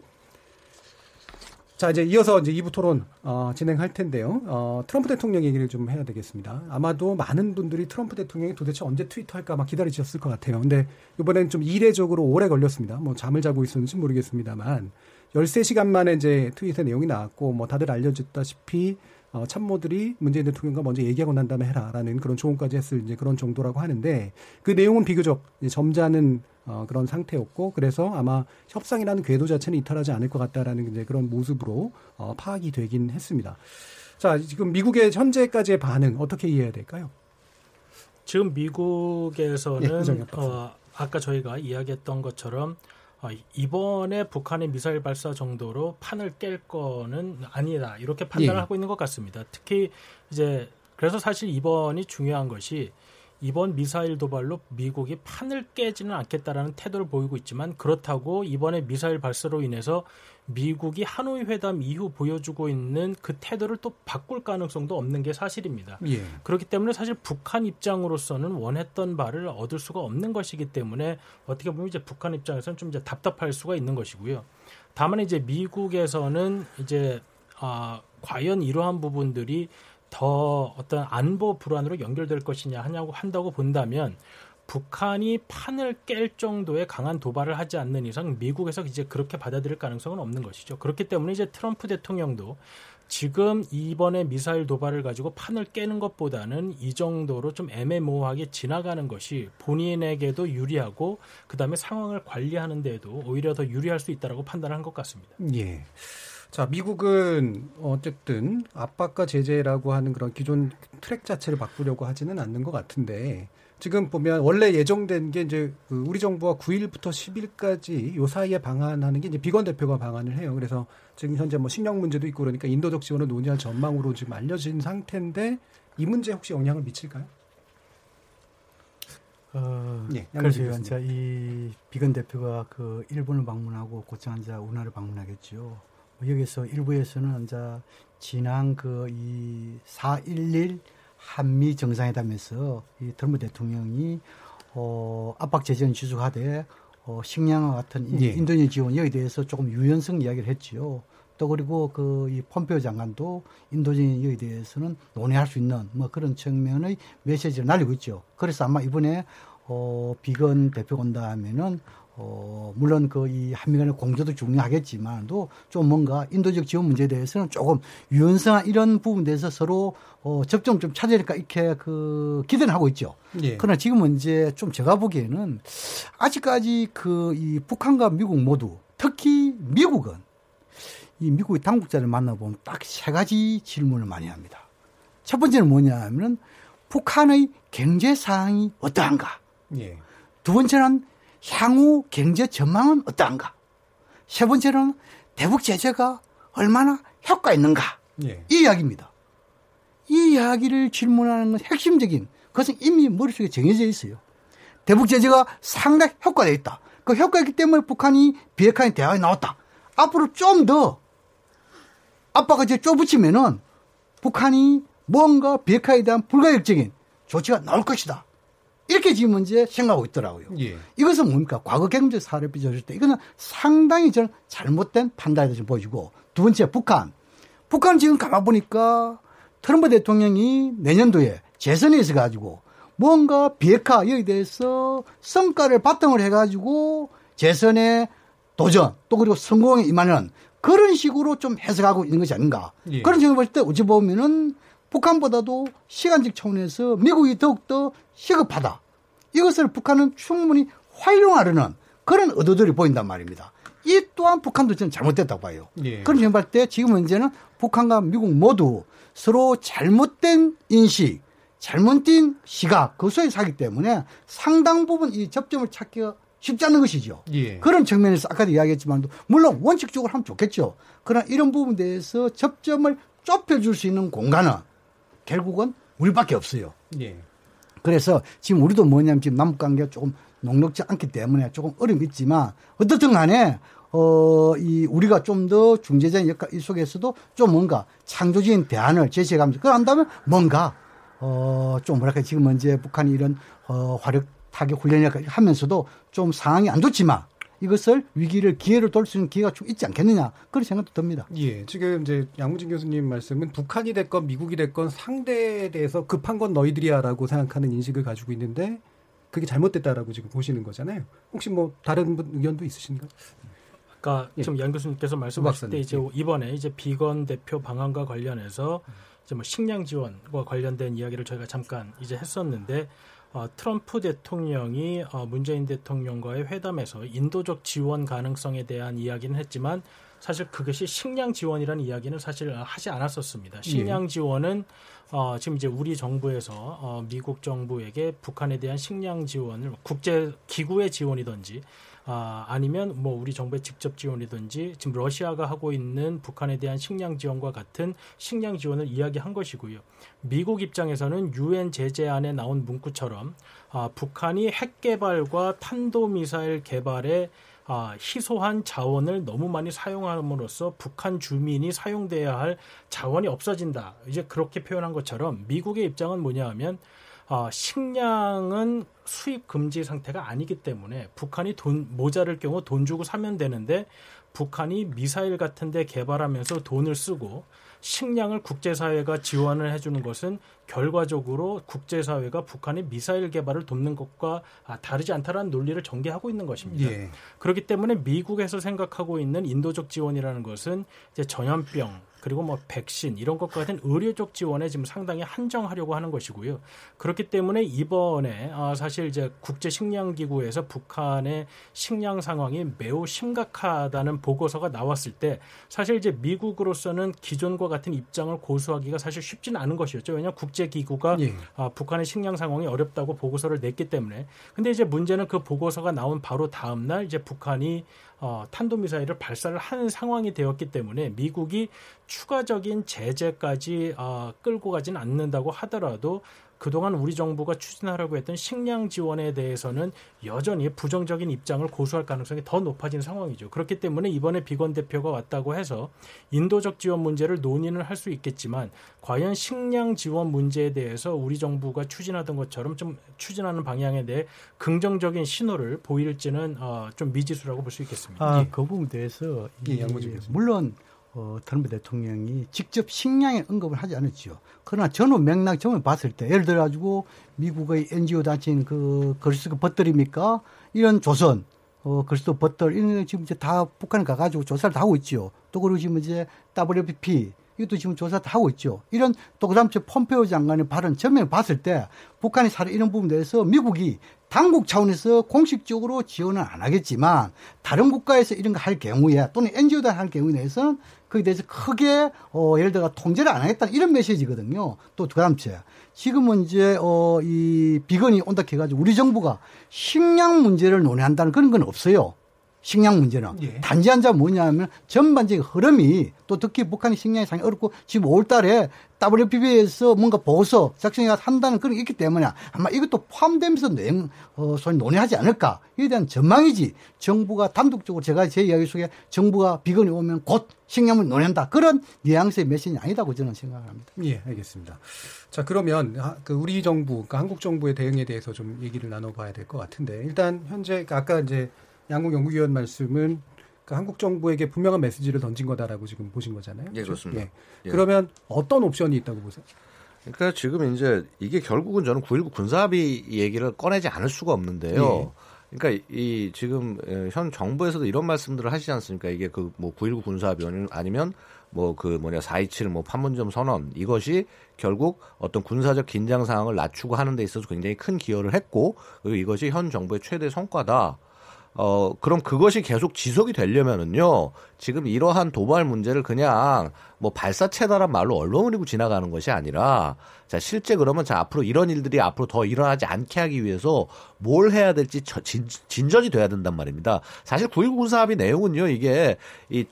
자, 이제 이어서 이제 2부 토론, 어, 진행할 텐데요. 어, 트럼프 대통령 얘기를 좀 해야 되겠습니다. 아마도 많은 분들이 트럼프 대통령이 도대체 언제 트위터 할까 막 기다리셨을 것 같아요. 근데 이번엔 좀 이례적으로 오래 걸렸습니다. 뭐 잠을 자고 있었는지 모르겠습니다만 13시간 만에 이제 트윗의 내용이 나왔고 뭐 다들 알려졌다시피 어, 참모들이 문재인 대통령과 먼저 얘기하고 난 다음에 해라라는 그런 조언까지 했을 이제 그런 정도라고 하는데 그 내용은 비교적 점잖은 어, 그런 상태였고 그래서 아마 협상이라는 궤도 자체는 이탈하지 않을 것 같다라는 이제 그런 모습으로 어, 파악이 되긴 했습니다. 자 지금 미국의 현재까지의 반응 어떻게 이해해야 될까요? 지금 미국에서는 예, 어, 아까 저희가 이야기했던 것처럼 어, 이번에 북한의 미사일 발사 정도로 판을 깰 거는 아니다 이렇게 판단을 예. 하고 있는 것 같습니다. 특히 이제 그래서 사실 이번이 중요한 것이 이번 미사일 도발로 미국이 판을 깨지는 않겠다라는 태도를 보이고 있지만 그렇다고 이번에 미사일 발사로 인해서 미국이 하노이 회담 이후 보여주고 있는 그 태도를 또 바꿀 가능성도 없는 게 사실입니다. 예. 그렇기 때문에 사실 북한 입장으로서는 원했던 바를 얻을 수가 없는 것이기 때문에 어떻게 보면 이제 북한 입장에서는 좀 이제 답답할 수가 있는 것이고요. 다만 이제 미국에서는 이제 아 과연 이러한 부분들이 더 어떤 안보 불안으로 연결될 것이냐 하냐고 한다고 본다면 북한이 판을 깰 정도의 강한 도발을 하지 않는 이상 미국에서 이제 그렇게 받아들일 가능성은 없는 것이죠. 그렇기 때문에 이제 트럼프 대통령도 지금 이번에 미사일 도발을 가지고 판을 깨는 것보다는 이 정도로 좀 애매모호하게 지나가는 것이 본인에게도 유리하고 그다음에 상황을 관리하는 데에도 오히려 더 유리할 수 있다라고 판단한 것 같습니다. 예. 자, 미국은 어쨌든 압박과 제재라고 하는 그런 기존 트랙 자체를 바꾸려고 하지는 않는 것 같은데 지금 보면 원래 예정된 게 이제 그 우리 정부가 9일부터 10일까지 요 사이에 방한하는 게 이제 비건 대표가 방한을 해요. 그래서 지금 현재 뭐 식량 문제도 있고 그러니까 인도적 지원을 논의할 전망으로 지금 알려진 상태인데 이 문제 혹시 영향을 미칠까요? 어, 예, 그렇죠. 이 비건 대표가 그 일본을 방문하고 곧장 이제 우리나라를 방문하겠죠. 여기서 일부에서는 이제 지난 그 이 4.11 한미 정상회담에서 이 트럼프 대통령이 어 압박 제재는 지속하되 어 식량과 같은 예. 인도네시아 지원 여기에 대해서 조금 유연성 이야기를 했지요. 또 그리고 그 이 폼페오 장관도 인도네시아에 대해서는 논의할 수 있는 뭐 그런 측면의 메시지를 날리고 있죠. 그래서 아마 이번에 어 비건 대표 온다 하면은 어, 물론 그 이 한미 간의 공조도 중요하겠지만도 좀 뭔가 인도적 지원 문제에 대해서는 조금 유연성한 이런 부분에 대해서 서로 어, 접점 좀 찾으니까 이렇게 그 기대는 하고 있죠. 예. 그러나 지금은 이제 좀 제가 보기에는 아직까지 그 이 북한과 미국 모두 특히 미국은 이 미국의 당국자를 만나보면 딱 세 가지 질문을 많이 합니다. 첫 번째는 뭐냐 하면은 북한의 경제 상황이 어떠한가? 예. 두 번째는 향후 경제 전망은 어떠한가? 세 번째로는 대북 제재가 얼마나 효과 있는가? 예. 이 이야기입니다. 이 이야기를 질문하는 건 핵심적인 그것은 이미 머릿속에 정해져 있어요. 대북 제재가 상당히 효과가 있다. 그 효과가 있기 때문에 북한이 비핵화의 대화에 나왔다. 앞으로 좀더 압박을 이제 쪼붙이면은 북한이 뭔가 비핵화에 대한 불가역적인 조치가 나올 것이다. 이렇게 지금 이제 생각하고 있더라고요. 예. 이것은 뭡니까? 과거 경제 사례 빚어줄 때 이거는 상당히 저는 잘못된 판단이 지금 보여지고 두 번째 북한. 북한 지금 가만 보니까 트럼프 대통령이 내년도에 재선에 있어 가지고 뭔가 비핵화 여기에 대해서 성과를 바탕을 해가지고 재선에 도전 또 그리고 성공에 임하는 그런 식으로 좀 해석하고 있는 것이 아닌가. 예. 그런 점을 볼 때 어찌 보면은 북한보다도 시간적 차원에서 미국이 더욱더 시급하다. 이것을 북한은 충분히 활용하려는 그런 의도들이 보인단 말입니다. 이 또한 북한도 저는 잘못됐다고 봐요. 예. 그런 점을 볼때 지금 문제는 북한과 미국 모두 서로 잘못된 인식, 잘못된 시각, 그 속에 사기 때문에 상당 부분 이 접점을 찾기가 쉽지 않은 것이죠. 예. 그런 측면에서 아까도 이야기했지만 물론 원칙적으로 하면 좋겠죠. 그러나 이런 부분에 대해서 접점을 좁혀줄 수 있는 공간은 결국은 우리밖에 없어요. 예. 그래서 지금 우리도 뭐냐면 지금 남북 관계가 조금 녹록지 않기 때문에 조금 어려움이 있지만 어떻든 간에 어, 이, 우리가 좀 더 중재자의 역할 이 속에서도 좀 뭔가 창조적인 대안을 제시해가면서, 그걸 한다면 뭔가, 어, 좀 뭐랄까, 지금 이제 북한이 이런, 어, 화력 타격 훈련을 하면서도 좀 상황이 안 좋지만, 이것을 위기를 기회를 돌수 있는 기회가 좀 있지 않겠느냐 그런 생각도 듭니다. 예, 지금 이제 양무진 교수님 말씀은 북한이 됐건 미국이 됐건 상대에 대해서 급한 건 너희들이야라고 생각하는 인식을 가지고 있는데 그게 잘못됐다라고 지금 보시는 거잖아요. 혹시 뭐 다른 의견도 있으신가요? 그러니까 예. 지금 양 교수님께서 말씀하실 때 이제 예. 이번에 이제 비건 대표 방안과 관련해서 이제 뭐 식량 지원과 관련된 이야기를 저희가 잠깐 이제 했었는데 어, 트럼프 대통령이 어, 문재인 대통령과의 회담에서 인도적 지원 가능성에 대한 이야기는 했지만 사실 그것이 식량 지원이라는 이야기는 사실 하지 않았었습니다. 식량 예. 지원은 어, 지금 이제 우리 정부에서 어, 미국 정부에게 북한에 대한 식량 지원을 국제 기구의 지원이든지 아, 아니면 뭐 우리 정부의 직접 지원이든지 지금 러시아가 하고 있는 북한에 대한 식량 지원과 같은 식량 지원을 이야기한 것이고요. 미국 입장에서는 유엔 제재안에 나온 문구처럼 아, 북한이 핵 개발과 탄도 미사일 개발에 아, 희소한 자원을 너무 많이 사용함으로써 북한 주민이 사용돼야 할 자원이 없어진다. 이제 그렇게 표현한 것처럼 미국의 입장은 뭐냐 하면 어, 식량은 수입 금지 상태가 아니기 때문에 북한이 돈 모자랄 경우 돈 주고 사면 되는데 북한이 미사일 같은 데 개발하면서 돈을 쓰고 식량을 국제사회가 지원을 해주는 것은 결과적으로 국제사회가 북한의 미사일 개발을 돕는 것과 아, 다르지 않다라는 논리를 전개하고 있는 것입니다. 예. 그렇기 때문에 미국에서 생각하고 있는 인도적 지원이라는 것은 이제 전염병 그리고 뭐 백신 이런 것과 같은 의료적 지원에 지금 상당히 한정하려고 하는 것이고요. 그렇기 때문에 이번에 아, 사실 이제 국제 식량 기구에서 북한의 식량 상황이 매우 심각하다는 보고서가 나왔을 때 사실 이제 미국으로서는 기존과 같은 입장을 고수하기가 사실 쉽지는 않은 것이었죠. 왜냐하면 국제 기구가 예. 아, 북한의 식량 상황이 어렵다고 보고서를 냈기 때문에. 근데 이제 문제는 그 보고서가 나온 바로 다음 날 이제 북한이 어, 탄도미사일을 발사를 하는 상황이 되었기 때문에 미국이 추가적인 제재까지 어, 끌고 가지는 않는다고 하더라도 그동안 우리 정부가 추진하려고 했던 식량 지원에 대해서는 여전히 부정적인 입장을 고수할 가능성이 더 높아진 상황이죠. 그렇기 때문에 이번에 비건 대표가 왔다고 해서 인도적 지원 문제를 논의는 할 수 있겠지만 과연 식량 지원 문제에 대해서 우리 정부가 추진하던 것처럼 좀 추진하는 방향에 대해 긍정적인 신호를 보일지는 어, 좀 미지수라고 볼 수 있겠습니다. 아, 예. 그 부분에 대해서 예, 물론 어, 트럼프 대통령이 직접 식량에 언급을 하지 않았죠. 그러나 전후 맥락 점을 봤을 때 예를 들어 가지고 미국의 NGO 단체인 그 그리스도 버들입니까? 이런 조선 어 그리스도 버들 이런 지금 이제 다 북한에 가가지고 조사를 다 하고 있죠. 또 그리고 지금 이제 WPP 이것도 지금 조사 다 하고 있죠. 이런 또 그다음 에 폼페오 장관의 발언 전면을 봤을 때 북한이 사실 이런 부분에 대해서 미국이 당국 차원에서 공식적으로 지원은 안 하겠지만 다른 국가에서 이런 거 할 경우에 또는 NGO들 할 경우에 대해서는 거기에 대해서 크게 어 예를 들어 통제를 안 하겠다 이런 메시지거든요. 또 그다음째 지금은 이제 어이 비건이 온다 해가지고 우리 정부가 식량 문제를 논의한다는 그런 건 없어요. 식량 문제는 예. 단지 한점 뭐냐면 전반적인 흐름이 또 특히 북한이 식량이 상당히 어렵고 지금 5월달에 WPB에서 뭔가 보고서 작성해 한다는 그런 게 있기 때문에 아마 이것도 포함되면서 내용 어, 소위 논의하지 않을까 이에 대한 전망이지 정부가 단독적으로 제가 제 이야기 속에 정부가 비건이 오면 곧 식량을 논의한다 그런 뉘앙스의 메시지는 아니다고 저는 생각을 합니다. 예, 알겠습니다. 자 그러면 그 우리 정부, 그러니까 한국 정부의 대응에 대해서 좀 얘기를 나눠봐야 될 것 같은데 일단 현재 아까 이제 양국 연구위원 말씀은 그 한국 정부에게 분명한 메시지를 던진 거다라고 지금 보신 거잖아요. 예, 그렇습니다. 예. 예. 그러면 어떤 옵션이 있다고 보세요? 그러니까 지금 이제 이게 결국은 저는 9.19 군사합의 얘기를 꺼내지 않을 수가 없는데요. 예. 그러니까 이 지금 현 정부에서도 이런 말씀들을 하시지 않습니까? 이게 그 뭐 9.19 군사합의 아니면 뭐 그 뭐냐 4.27뭐 판문점 선언 이것이 결국 어떤 군사적 긴장 상황을 낮추고 하는 데 있어서 굉장히 큰 기여를 했고 그리고 이것이 현 정부의 최대 성과다. 어, 그럼 그것이 계속 지속이 되려면은요, 지금 이러한 도발 문제를 그냥 뭐 발사체다란 말로 얼렁거리고 지나가는 것이 아니라, 자, 실제 그러면 자, 앞으로 이런 일들이 앞으로 더 일어나지 않게 하기 위해서 뭘 해야 될지 저, 진, 진전이 돼야 된단 말입니다. 사실 9.19 군사합의 내용은요, 이게 이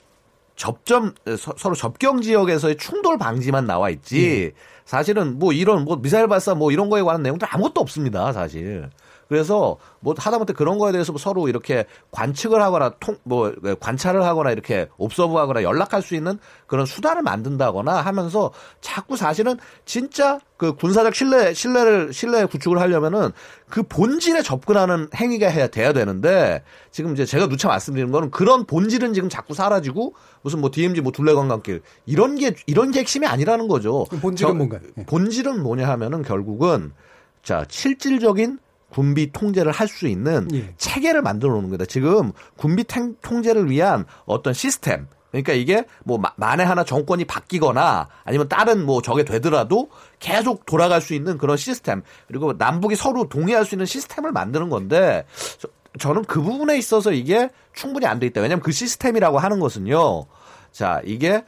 접점, 서로 접경 지역에서의 충돌 방지만 나와 있지, 음. 사실은 뭐 이런 뭐 미사일 발사 뭐 이런 거에 관한 내용도 아무것도 없습니다, 사실. 그래서 뭐 하다못해 그런 거에 대해서 뭐 서로 이렇게 관측을 하거나 통 뭐 관찰을 하거나 이렇게 옵서브하거나 연락할 수 있는 그런 수단을 만든다거나 하면서 자꾸 사실은 진짜 그 군사적 신뢰 신뢰를 신뢰 구축을 하려면은 그 본질에 접근하는 행위가 해야 돼야 되는데 지금 이제 제가 누차 말씀드리는 거는 그런 본질은 지금 자꾸 사라지고 무슨 뭐 DMZ 뭐 둘레 관광길 이런 게 이런 게 핵심이 아니라는 거죠. 본질은 뭔가요? 본질은 뭐냐 하면은 결국은 자 실질적인 군비 통제를 할 수 있는 예. 체계를 만들어 놓는 거다. 지금 군비 통제를 위한 어떤 시스템 그러니까 이게 뭐 만에 하나 정권이 바뀌거나 아니면 다른 뭐 저게 되더라도 계속 돌아갈 수 있는 그런 시스템 그리고 남북이 서로 동의할 수 있는 시스템을 만드는 건데 저, 는 그 부분에 있어서 이게 충분히 안 돼 있다. 왜냐하면 그 시스템이라고 하는 것은요. 자 이게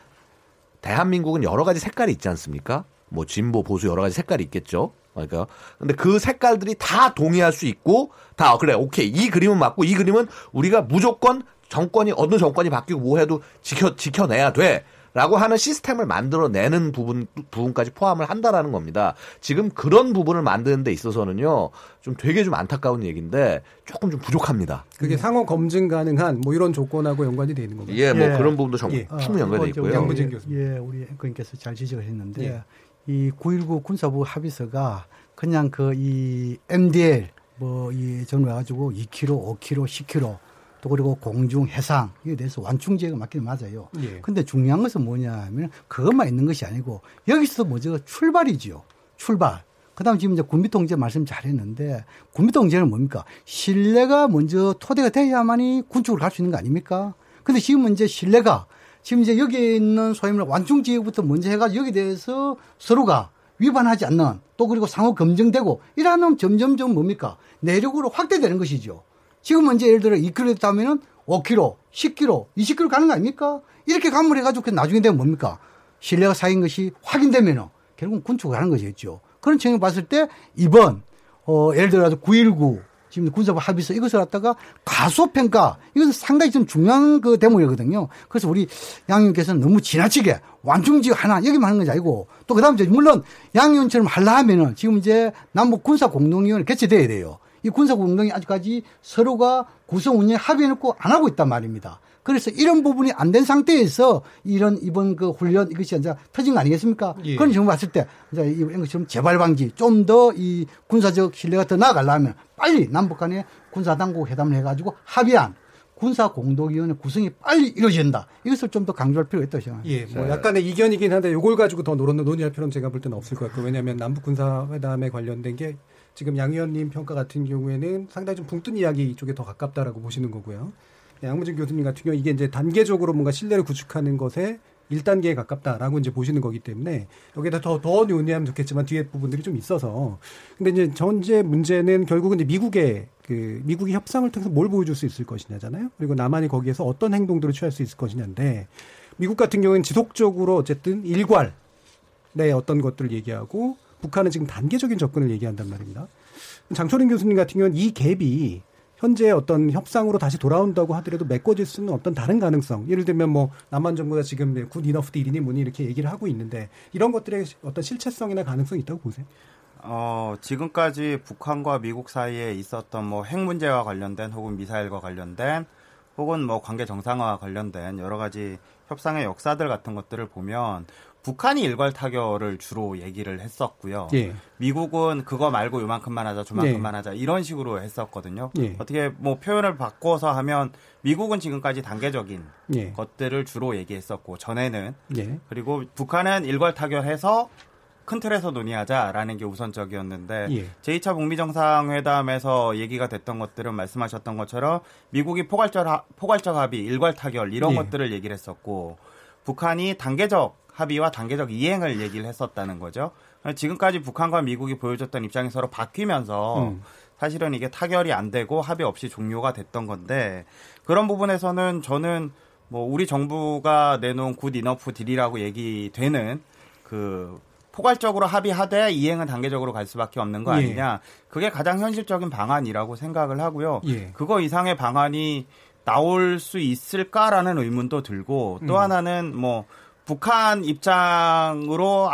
대한민국은 여러 가지 색깔이 있지 않습니까? 뭐 진보 보수 여러 가지 색깔이 있겠죠. 그러니까 근데 그 색깔들이 다 동의할 수 있고 다 그래 오케이 이 그림은 맞고 이 그림은 우리가 무조건 정권이 어느 정권이 바뀌고 뭐 해도 지켜 지켜내야 돼. 라고 하는 시스템을 만들어내는 부분, 부분까지 포함을 한다라는 겁니다. 지금 그런 부분을 만드는 데 있어서는요, 좀 되게 좀 안타까운 얘기인데, 조금 좀 부족합니다. 그게 상호 검증 가능한 뭐 이런 조건하고 연관이 되어 있는 겁니다. 예, 뭐 예. 그런 부분도 정, 예. 충분히 연관이 돼 있고요. 양무진 교수. 예, 우리 앵커님께서 잘 지적을 했는데, 예. 이 9.19 군사부 합의서가 그냥 그 이 MDL 뭐이 정해 가지고 2km, 5km, 10km 또 그리고 공중 해상 이에 대해서 완충제가 맞기는 맞아요. 예. 근데 중요한 것은 뭐냐면 그것만 있는 것이 아니고 여기서 먼저 출발이지요. 출발. 그다음 지금 이제 군비 통제 말씀 잘했는데 군비 통제는 뭡니까? 신뢰가 먼저 토대가 돼야만이 군축으로 갈수 있는 거 아닙니까? 근데 지금 이제 신뢰가 지금 이제 여기에 있는 소위 말해 완충 지역부터 먼저 해가지고 여기에 대해서 서로가 위반하지 않는 또 그리고 상호 검증되고 이러면 점점 점 뭡니까 내력으로 확대되는 것이죠. 지금은 이제 예를 들어 2km 됐다면은 5km, 10km, 20km 가는 거 아닙니까? 이렇게 감물해가지고 나중에 되면 뭡니까? 신뢰가 쌓인 것이 확인되면은 결국은 군축을 하는 것이겠죠. 그런 측면을 봤을 때 이번 어 예를 들어서 919 지금 군사부 합의서 이것을 갖다가 가소평가 이것은 상당히 좀 중요한 그 대목이거든요. 그래서 우리 양님께서는 너무 지나치게 완충지 하나 여기만 하는 것이 아니고 또 그다음 에 물론 양 의원처럼 하려 하면은 지금 이제 남북 군사 공동위원회 개최돼야 돼요. 이 군사 공동이 아직까지 서로가 구성 운영 합의해놓고 안 하고 있단 말입니다. 그래서 이런 부분이 안 된 상태에서 이런 이번 그 훈련 이것이 이제 터진 거 아니겠습니까? 예. 그런 점을 봤을 때 이제 이런 것처럼 재발 방지 좀 더 이 군사적 신뢰가 더 나아가려면 빨리 남북 간에 군사 당국 회담을 해가지고 합의한 군사 공동위원회 구성이 빨리 이루어진다. 이것을 좀 더 강조할 필요가 있다고 생각합니다. 예, 뭐 약간의 이견이긴 한데 이걸 가지고 더 논, 논의할 필요는 제가 볼 때는 없을 것 같고 왜냐하면 남북 군사 회담에 관련된 게 지금 양 의원님 평가 같은 경우에는 상당히 좀 붕뜬 이야기 쪽에 더 가깝다라고 보시는 거고요. 양무진 교수님 같은 경우 이게 이제 단계적으로 뭔가 신뢰를 구축하는 것에 1단계에 가깝다라고 이제 보시는 거기 때문에 여기다 더, 더 논의하면 좋겠지만 뒤에 부분들이 좀 있어서. 근데 이제 전제 문제는 결국은 이제 미국의 그 미국이 협상을 통해서 뭘 보여줄 수 있을 것이냐잖아요. 그리고 남한이 거기에서 어떤 행동들을 취할 수 있을 것이냐인데 미국 같은 경우에는 지속적으로 어쨌든 일괄 내 어떤 것들을 얘기하고 북한은 지금 단계적인 접근을 얘기한단 말입니다. 장철인 교수님 같은 경우는 이 갭이 현재 어떤 협상으로 다시 돌아온다고 하더라도 메꿔질 수는 어떤 다른 가능성. 예를 들면 뭐 남한 정부가 지금 good enough deal이니 뭐니 이렇게 얘기를 하고 있는데 이런 것들의 어떤 실체성이나 가능성이 있다고 보세요? 어, 지금까지 북한과 미국 사이에 있었던 뭐 핵 문제와 관련된 혹은 미사일과 관련된 혹은 뭐 관계 정상화와 관련된 여러 가지 협상의 역사들 같은 것들을 보면 북한이 일괄 타결을 주로 얘기를 했었고요. 예. 미국은 그거 말고 요만큼만 하자, 저만큼만 예. 하자 이런 식으로 했었거든요. 예. 어떻게 뭐 표현을 바꿔서 하면 미국은 지금까지 단계적인 예. 것들을 주로 얘기했었고 전에는 예. 그리고 북한은 일괄 타결해서 큰 틀에서 논의하자라는 게 우선적이었는데 예. 제2차 북미 정상회담에서 얘기가 됐던 것들은 말씀하셨던 것처럼 미국이 포괄적 포괄적 합의, 일괄 타결 이런 예. 것들을 얘기를 했었고 북한이 단계적 합의와 단계적 이행을 얘기를 했었다는 거죠. 지금까지 북한과 미국이 보여줬던 입장이 서로 바뀌면서 음. 사실은 이게 타결이 안 되고 합의 없이 종료가 됐던 건데 그런 부분에서는 저는 뭐 우리 정부가 내놓은 good enough deal이라고 얘기되는 그 포괄적으로 합의하되 이행은 단계적으로 갈 수밖에 없는 거 예. 아니냐. 예. 그게 가장 현실적인 방안이라고 생각을 하고요. 예. 그거 이상의 방안이 나올 수 있을까라는 의문도 들고 또 음. 하나는 뭐 북한 입장으로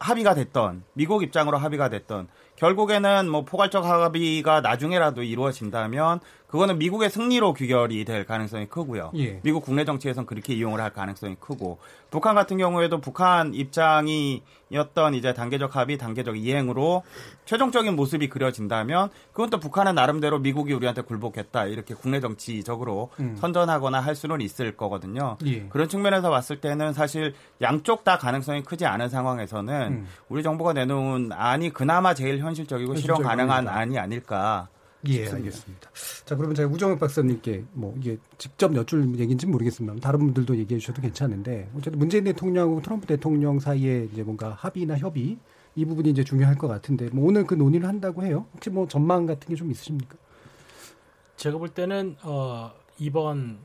합의가 됐던 미국 입장으로 합의가 됐던 결국에는 뭐 포괄적 합의가 나중에라도 이루어진다면 그거는 미국의 승리로 귀결이 될 가능성이 크고요. 예. 미국 국내 정치에선 그렇게 이용을 할 가능성이 크고 북한 같은 경우에도 북한 입장이었던 이제 단계적 합의, 단계적 이행으로 최종적인 모습이 그려진다면 그건 또 북한은 나름대로 미국이 우리한테 굴복했다 이렇게 국내 정치적으로 음. 선전하거나 할 수는 있을 거거든요. 예. 그런 측면에서 봤을 때는 사실 양쪽 다 가능성이 크지 않은 상황에서는 음. 우리 정부가 내놓은 안이 그나마 제일 현실적이고 실현 가능한 안이 아닐까. 예, 싶습니다. 알겠습니다. 자, 그러면 제가 우정혁 박사님께 뭐 이게 직접 여쭐 얘기인지 모르겠습니다. 다른 분들도 얘기해 주셔도 괜찮은데 어쨌든 문재인 대통령하고 트럼프 대통령 사이에 이제 뭔가 합의나 협의 이 부분이 이제 중요할 것 같은데 뭐 오늘 그 논의를 한다고 해요. 혹시 뭐 전망 같은 게 좀 있으십니까? 제가 볼 때는 어 이번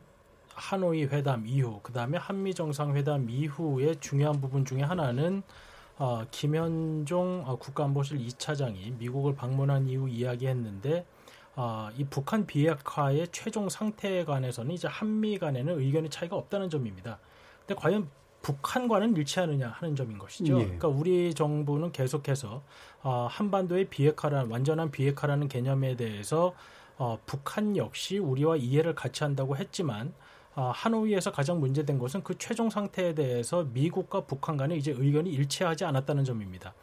하노이 회담 이후 그다음에 한미 정상회담 이후의 중요한 부분 중에 하나는 어, 김현종 어, 국가안보실 2차장이 미국을 방문한 이후 이야기했는데 어, 이 북한 비핵화의 최종 상태에 관해서는 이제 한미 간에는 의견의 차이가 없다는 점입니다. 근데 과연 북한과는 일치하느냐 하는 점인 것이죠. 예. 그러니까 우리 정부는 계속해서 어, 한반도의 비핵화라는 완전한 비핵화라는 개념에 대해서 어, 북한 역시 우리와 이해를 같이 한다고 했지만 어, 하노이에서 가장 문제된 것은 그 최종 상태에 대해서 미국과 북한 간에 이제 의견이 일치하지 않았다는 점입니다.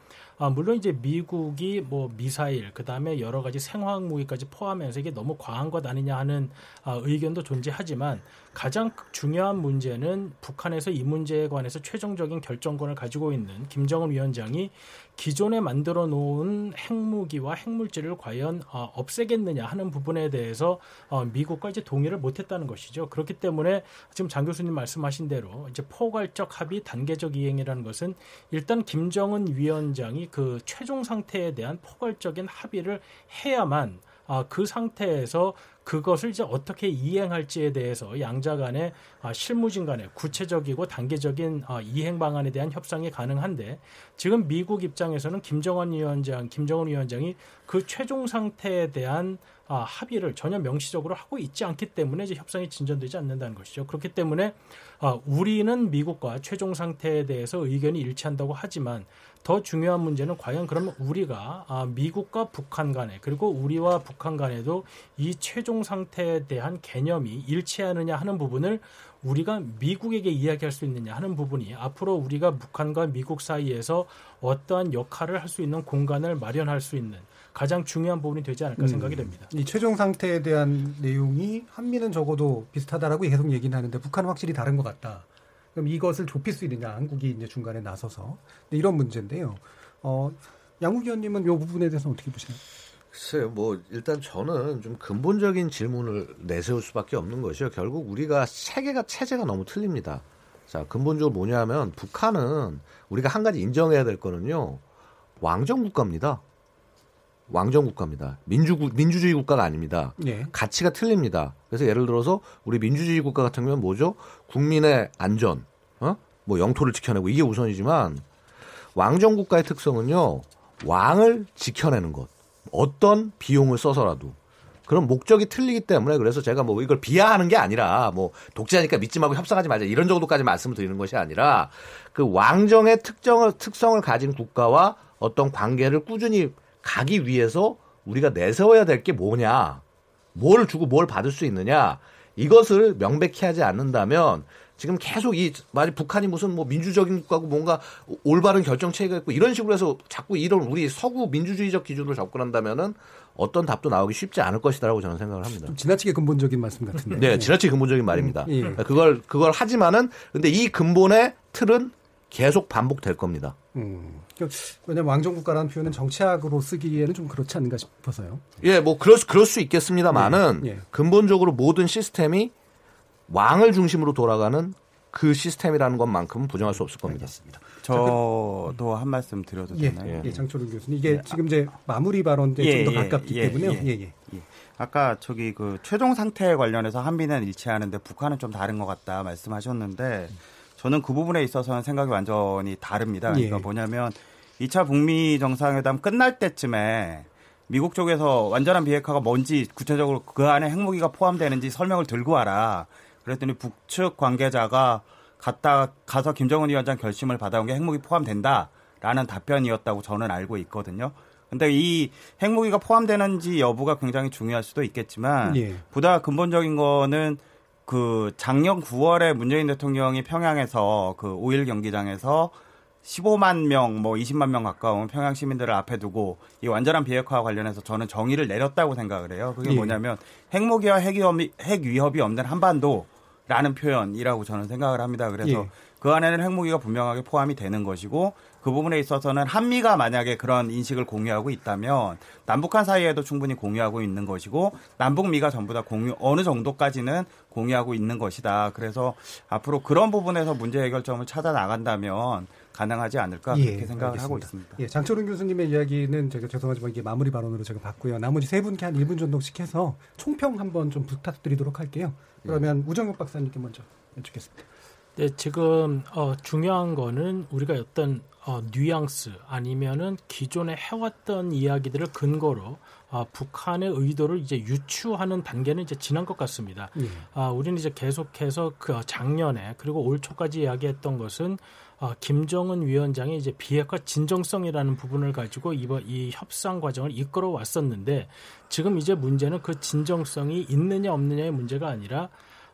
아, 물론 이제 미국이 뭐 미사일 그다음에 여러 가지 생화학 무기까지 포함해서 이게 너무 과한 것 아니냐 하는 아, 의견도 존재하지만 가장 중요한 문제는 북한에서 이 문제에 관해서 최종적인 결정권을 가지고 있는 김정은 위원장이 기존에 만들어 놓은 핵무기와 핵물질을 과연 어, 없애겠느냐 하는 부분에 대해서 어, 미국과 이제 동의를 못했다는 것이죠. 그렇기 때문에 지금 장 교수님 말씀하신 대로 이제 포괄적 합의, 단계적 이행이라는 것은 일단 김정은 위원장이 그 최종 상태에 대한 포괄적인 합의를 해야만 아, 그 상태에서 그것을 이제 어떻게 이행할지에 대해서 양자 간의 아, 실무진 간의 구체적이고 단계적인 아, 이행 방안에 대한 협상이 가능한데 지금 미국 입장에서는 김정은 위원장, 김정은 위원장이 그 최종 상태에 대한 아, 합의를 전혀 명시적으로 하고 있지 않기 때문에 이제 협상이 진전되지 않는다는 것이죠. 그렇기 때문에 아, 우리는 미국과 최종 상태에 대해서 의견이 일치한다고 하지만 더 중요한 문제는 과연 그러면 우리가 아, 미국과 북한 간에 그리고 우리와 북한 간에도 이 최종 상태에 대한 개념이 일치하느냐 하는 부분을 우리가 미국에게 이야기할 수 있느냐 하는 부분이 앞으로 우리가 북한과 미국 사이에서 어떠한 역할을 할 수 있는 공간을 마련할 수 있는 가장 중요한 부분이 되지 않을까 음, 생각이 됩니다. 이 최종 상태에 대한 내용이 한미는 적어도 비슷하다라고 계속 얘기는 하는데 북한은 확실히 다른 것 같다. 그럼 이것을 좁힐 수 있느냐 한국이 이제 중간에 나서서 이런 문제인데요. 어, 양국 의원님은 이 부분에 대해서 어떻게 보시나요? 글쎄요, 뭐 일단 저는 좀 근본적인 질문을 내세울 수밖에 없는 것이요. 결국 우리가 세계가 체제가 너무 틀립니다. 자, 근본적으로 뭐냐면 북한은 우리가 한 가지 인정해야 될 거는요. 왕정 국가입니다. 왕정 국가입니다. 민주 민주주의 국가가 아닙니다. 네. 가치가 틀립니다. 그래서 예를 들어서 우리 민주주의 국가 같은 경우는 뭐죠? 국민의 안전, 어? 뭐 영토를 지켜내고 이게 우선이지만 왕정 국가의 특성은요. 왕을 지켜내는 것. 어떤 비용을 써서라도 그런 목적이 틀리기 때문에 그래서 제가 뭐 이걸 비하하는 게 아니라 뭐 독재하니까 믿지 말고 협상하지 말자 이런 정도까지 말씀을 드리는 것이 아니라 그 왕정의 특정을 특성을 가진 국가와 어떤 관계를 꾸준히 가기 위해서 우리가 내세워야 될 게 뭐냐, 뭘 주고 뭘 받을 수 있느냐, 이것을 명백히 하지 않는다면 지금 계속 이 만약 북한이 무슨 뭐 민주적인 국가고 뭔가 올바른 결정 체계가 있고 이런 식으로 해서 자꾸 이런 우리 서구 민주주의적 기준으로 접근한다면은 어떤 답도 나오기 쉽지 않을 것이다라고 저는 생각을 합니다. 좀 지나치게 근본적인 말씀 같은데. 네, 지나치게 근본적인 말입니다. 음, 예. 그걸 그걸 하지만은 근데 이 근본의 틀은 계속 반복될 겁니다. 음. 그러니까 왜냐하면 왕정국가라는 표현은 정치학으로 쓰기에는 좀 그렇지 않은가 싶어서요. 예, 뭐 그럴, 그럴 수 있겠습니다만은 예, 예. 근본적으로 모든 시스템이 왕을 중심으로 돌아가는 그 시스템이라는 것만큼은 부정할 수 없을 겁니다. 알겠습니다. 저도 한 말씀 드려도 예, 되나요? 예, 장초롱 교수님 이게 예. 지금 이제 마무리 발언인데 예, 좀더 예, 가깝기 예, 때문에요. 예, 예, 아까 저기 그 최종 상태에 관련해서 한미는 일치하는데 북한은 좀 다른 것 같다 말씀하셨는데 저는 그 부분에 있어서는 생각이 완전히 다릅니다. 그러니까 뭐냐면 2차 북미 정상회담 끝날 때쯤에 미국 쪽에서 완전한 비핵화가 뭔지 구체적으로 그 안에 핵무기가 포함되는지 설명을 들고 와라. 그랬더니 북측 관계자가 갔다 가서 김정은 위원장 결심을 받아온 게 핵무기 포함된다라는 답변이었다고 저는 알고 있거든요. 근데 이 핵무기가 포함되는지 여부가 굉장히 중요할 수도 있겠지만 예. 보다 근본적인 거는 그 작년 9월에 문재인 대통령이 평양에서 그 5일 경기장에서 15만 명, 뭐 20만 명 가까운 평양 시민들을 앞에 두고 이 완전한 비핵화와 관련해서 저는 정의를 내렸다고 생각을 해요. 그게 예. 뭐냐면 핵무기와 핵 위협이, 핵 위협이 없는 한반도라는 표현이라고 저는 생각을 합니다. 그래서 예. 그 안에는 핵무기가 분명하게 포함이 되는 것이고 그 부분에 있어서는 한미가 만약에 그런 인식을 공유하고 있다면 남북한 사이에도 충분히 공유하고 있는 것이고 남북미가 전부 다 공유 어느 정도까지는 공유하고 있는 것이다. 그래서 앞으로 그런 부분에서 문제 해결점을 찾아 나간다면 가능하지 않을까 예, 그렇게 생각을 알겠습니다. 하고 있습니다. 예, 장철훈 교수님의 이야기는 제가 죄송하지만 이게 마무리 발언으로 제가 봤고요. 나머지 세 분께 한 1분 정도씩 해서 총평 한번 좀 부탁드리도록 할게요. 그러면 예. 우정혁 박사님께 먼저 여쭙겠습니다. 네, 지금 어, 중요한 거는 우리가 어떤 어, 뉘앙스 아니면은 기존에 해왔던 이야기들을 근거로 어, 북한의 의도를 이제 유추하는 단계는 이제 지난 것 같습니다. 예. 아, 우리는 이제 계속해서 그 작년에 그리고 올 초까지 이야기했던 것은 어, 김정은 위원장이 이제 비핵화 진정성이라는 부분을 가지고 이번 이 협상 과정을 이끌어 왔었는데 지금 이제 문제는 그 진정성이 있느냐 없느냐의 문제가 아니라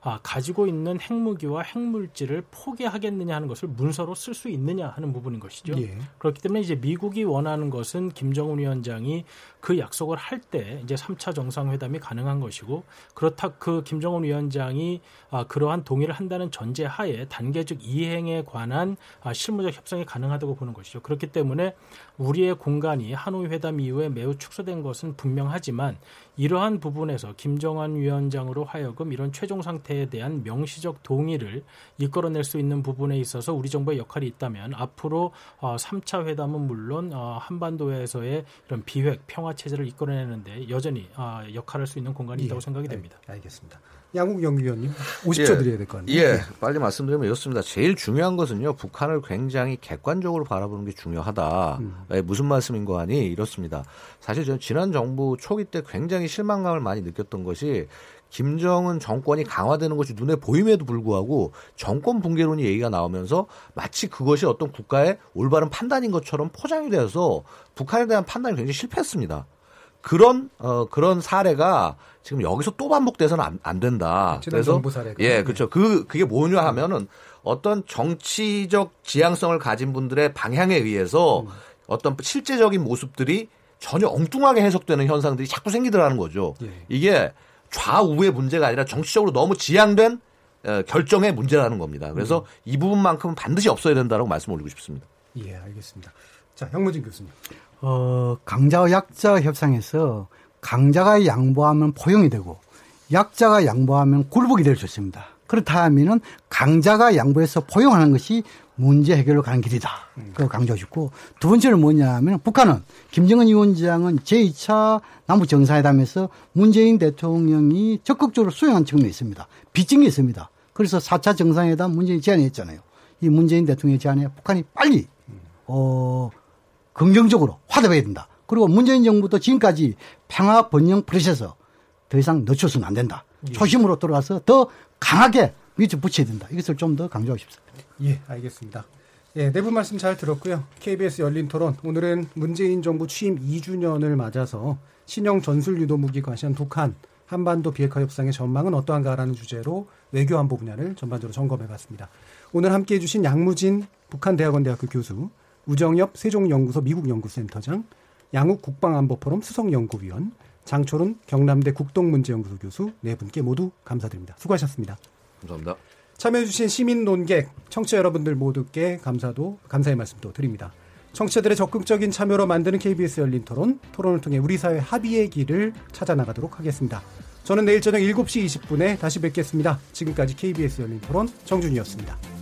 아, 가지고 있는 핵무기와 핵물질을 포기하겠느냐 하는 것을 문서로 쓸 수 있느냐 하는 부분인 것이죠. 예. 그렇기 때문에 이제 미국이 원하는 것은 김정은 위원장이 그 약속을 할 때 이제 3차 정상회담이 가능한 것이고 그렇다 그 김정은 위원장이 아, 그러한 동의를 한다는 전제 하에 단계적 이행에 관한 아, 실무적 협상이 가능하다고 보는 것이죠. 그렇기 때문에 우리의 공간이 하노이 회담 이후에 매우 축소된 것은 분명하지만 이러한 부분에서 김정한 위원장으로 하여금 이런 최종 상태에 대한 명시적 동의를 이끌어낼 수 있는 부분에 있어서 우리 정부의 역할이 있다면 앞으로 어, 3차 회담은 물론 어, 한반도에서의 이런 비핵 평화 체제를 이끌어내는데 여전히 어, 역할할 수 있는 공간이 있다고 예, 생각이 됩니다. 알, 알겠습니다. 양국 영위원님 50초 예, 드려야 될 것 같네요. 예, 네. 빨리 말씀드리면 이렇습니다. 제일 중요한 것은요. 북한을 굉장히 객관적으로 바라보는 게 중요하다. 음. 예, 무슨 말씀인 거 아니? 이렇습니다. 사실 저는 지난 정부 초기 때 굉장히 실망감을 많이 느꼈던 것이 김정은 정권이 강화되는 것이 눈에 보임에도 불구하고 정권 붕괴론이 얘기가 나오면서 마치 그것이 어떤 국가의 올바른 판단인 것처럼 포장이 되어서 북한에 대한 판단이 굉장히 실패했습니다. 그런 어 그런 사례가 지금 여기서 또 반복돼서는 안, 안 된다. 그래서 예, 그렇죠. 그 그게 뭐냐 하면은 어떤 정치적 지향성을 가진 분들의 방향에 의해서 음. 어떤 실제적인 모습들이 전혀 엉뚱하게 해석되는 현상들이 자꾸 생기더라는 거죠. 예. 이게 좌우의 문제가 아니라 정치적으로 너무 지향된 어, 결정의 문제라는 겁니다. 그래서 음. 이 부분만큼은 반드시 없어야 된다고 말씀 올리고 싶습니다. 예, 알겠습니다. 자, 형무진 교수님. 어, 강자와 약자 협상에서 강자가 양보하면 포용이 되고 약자가 양보하면 굴복이 될 수 있습니다. 그렇다 하면은 강자가 양보해서 포용하는 것이 문제 해결로 가는 길이다. 그걸 강조하고 싶고 두 번째는 뭐냐 하면 북한은 김정은 위원장은 제2차 남북 정상회담에서 문재인 대통령이 적극적으로 수용한 측면이 있습니다. 빚증이 있습니다. 그래서 4차 정상회담 문재인 제안했잖아요. 이 문재인 대통령의 제안에 북한이 빨리 어 긍정적으로 화답해야 된다. 그리고 문재인 정부도 지금까지 평화 번영 프로세스 더 이상 늦춰서는 안 된다. 예. 초심으로 돌아가서 더 강하게 밑에 붙여야 된다. 이것을 좀 더 강조하고 싶습니다. 예, 알겠습니다. 예, 내부 말씀 잘 들었고요. KBS 열린 토론 오늘은 문재인 정부 취임 2주년을 맞아서 신형 전술 유도 무기 과시한 북한 한반도 비핵화 협상의 전망은 어떠한가라는 주제로 외교 안보 분야를 전반적으로 점검해 봤습니다. 오늘 함께 해 주신 양무진 북한 대학원 대학교 교수, 우정엽 세종연구소 미국연구센터장, 양욱 국방안보포럼 수석연구위원, 장초론 경남대 국동문제연구소 교수 네 분께 모두 감사드립니다. 수고하셨습니다. 감사합니다. 참여해주신 시민 논객, 청취자 여러분들 모두께 감사도 감사의 말씀도 드립니다. 청취자들의 적극적인 참여로 만드는 KBS 열린 토론, 토론을 통해 우리 사회 합의의 길을 찾아 나가도록 하겠습니다. 저는 내일 저녁 7시 20분에 다시 뵙겠습니다. 지금까지 KBS 열린 토론 정준이었습니다.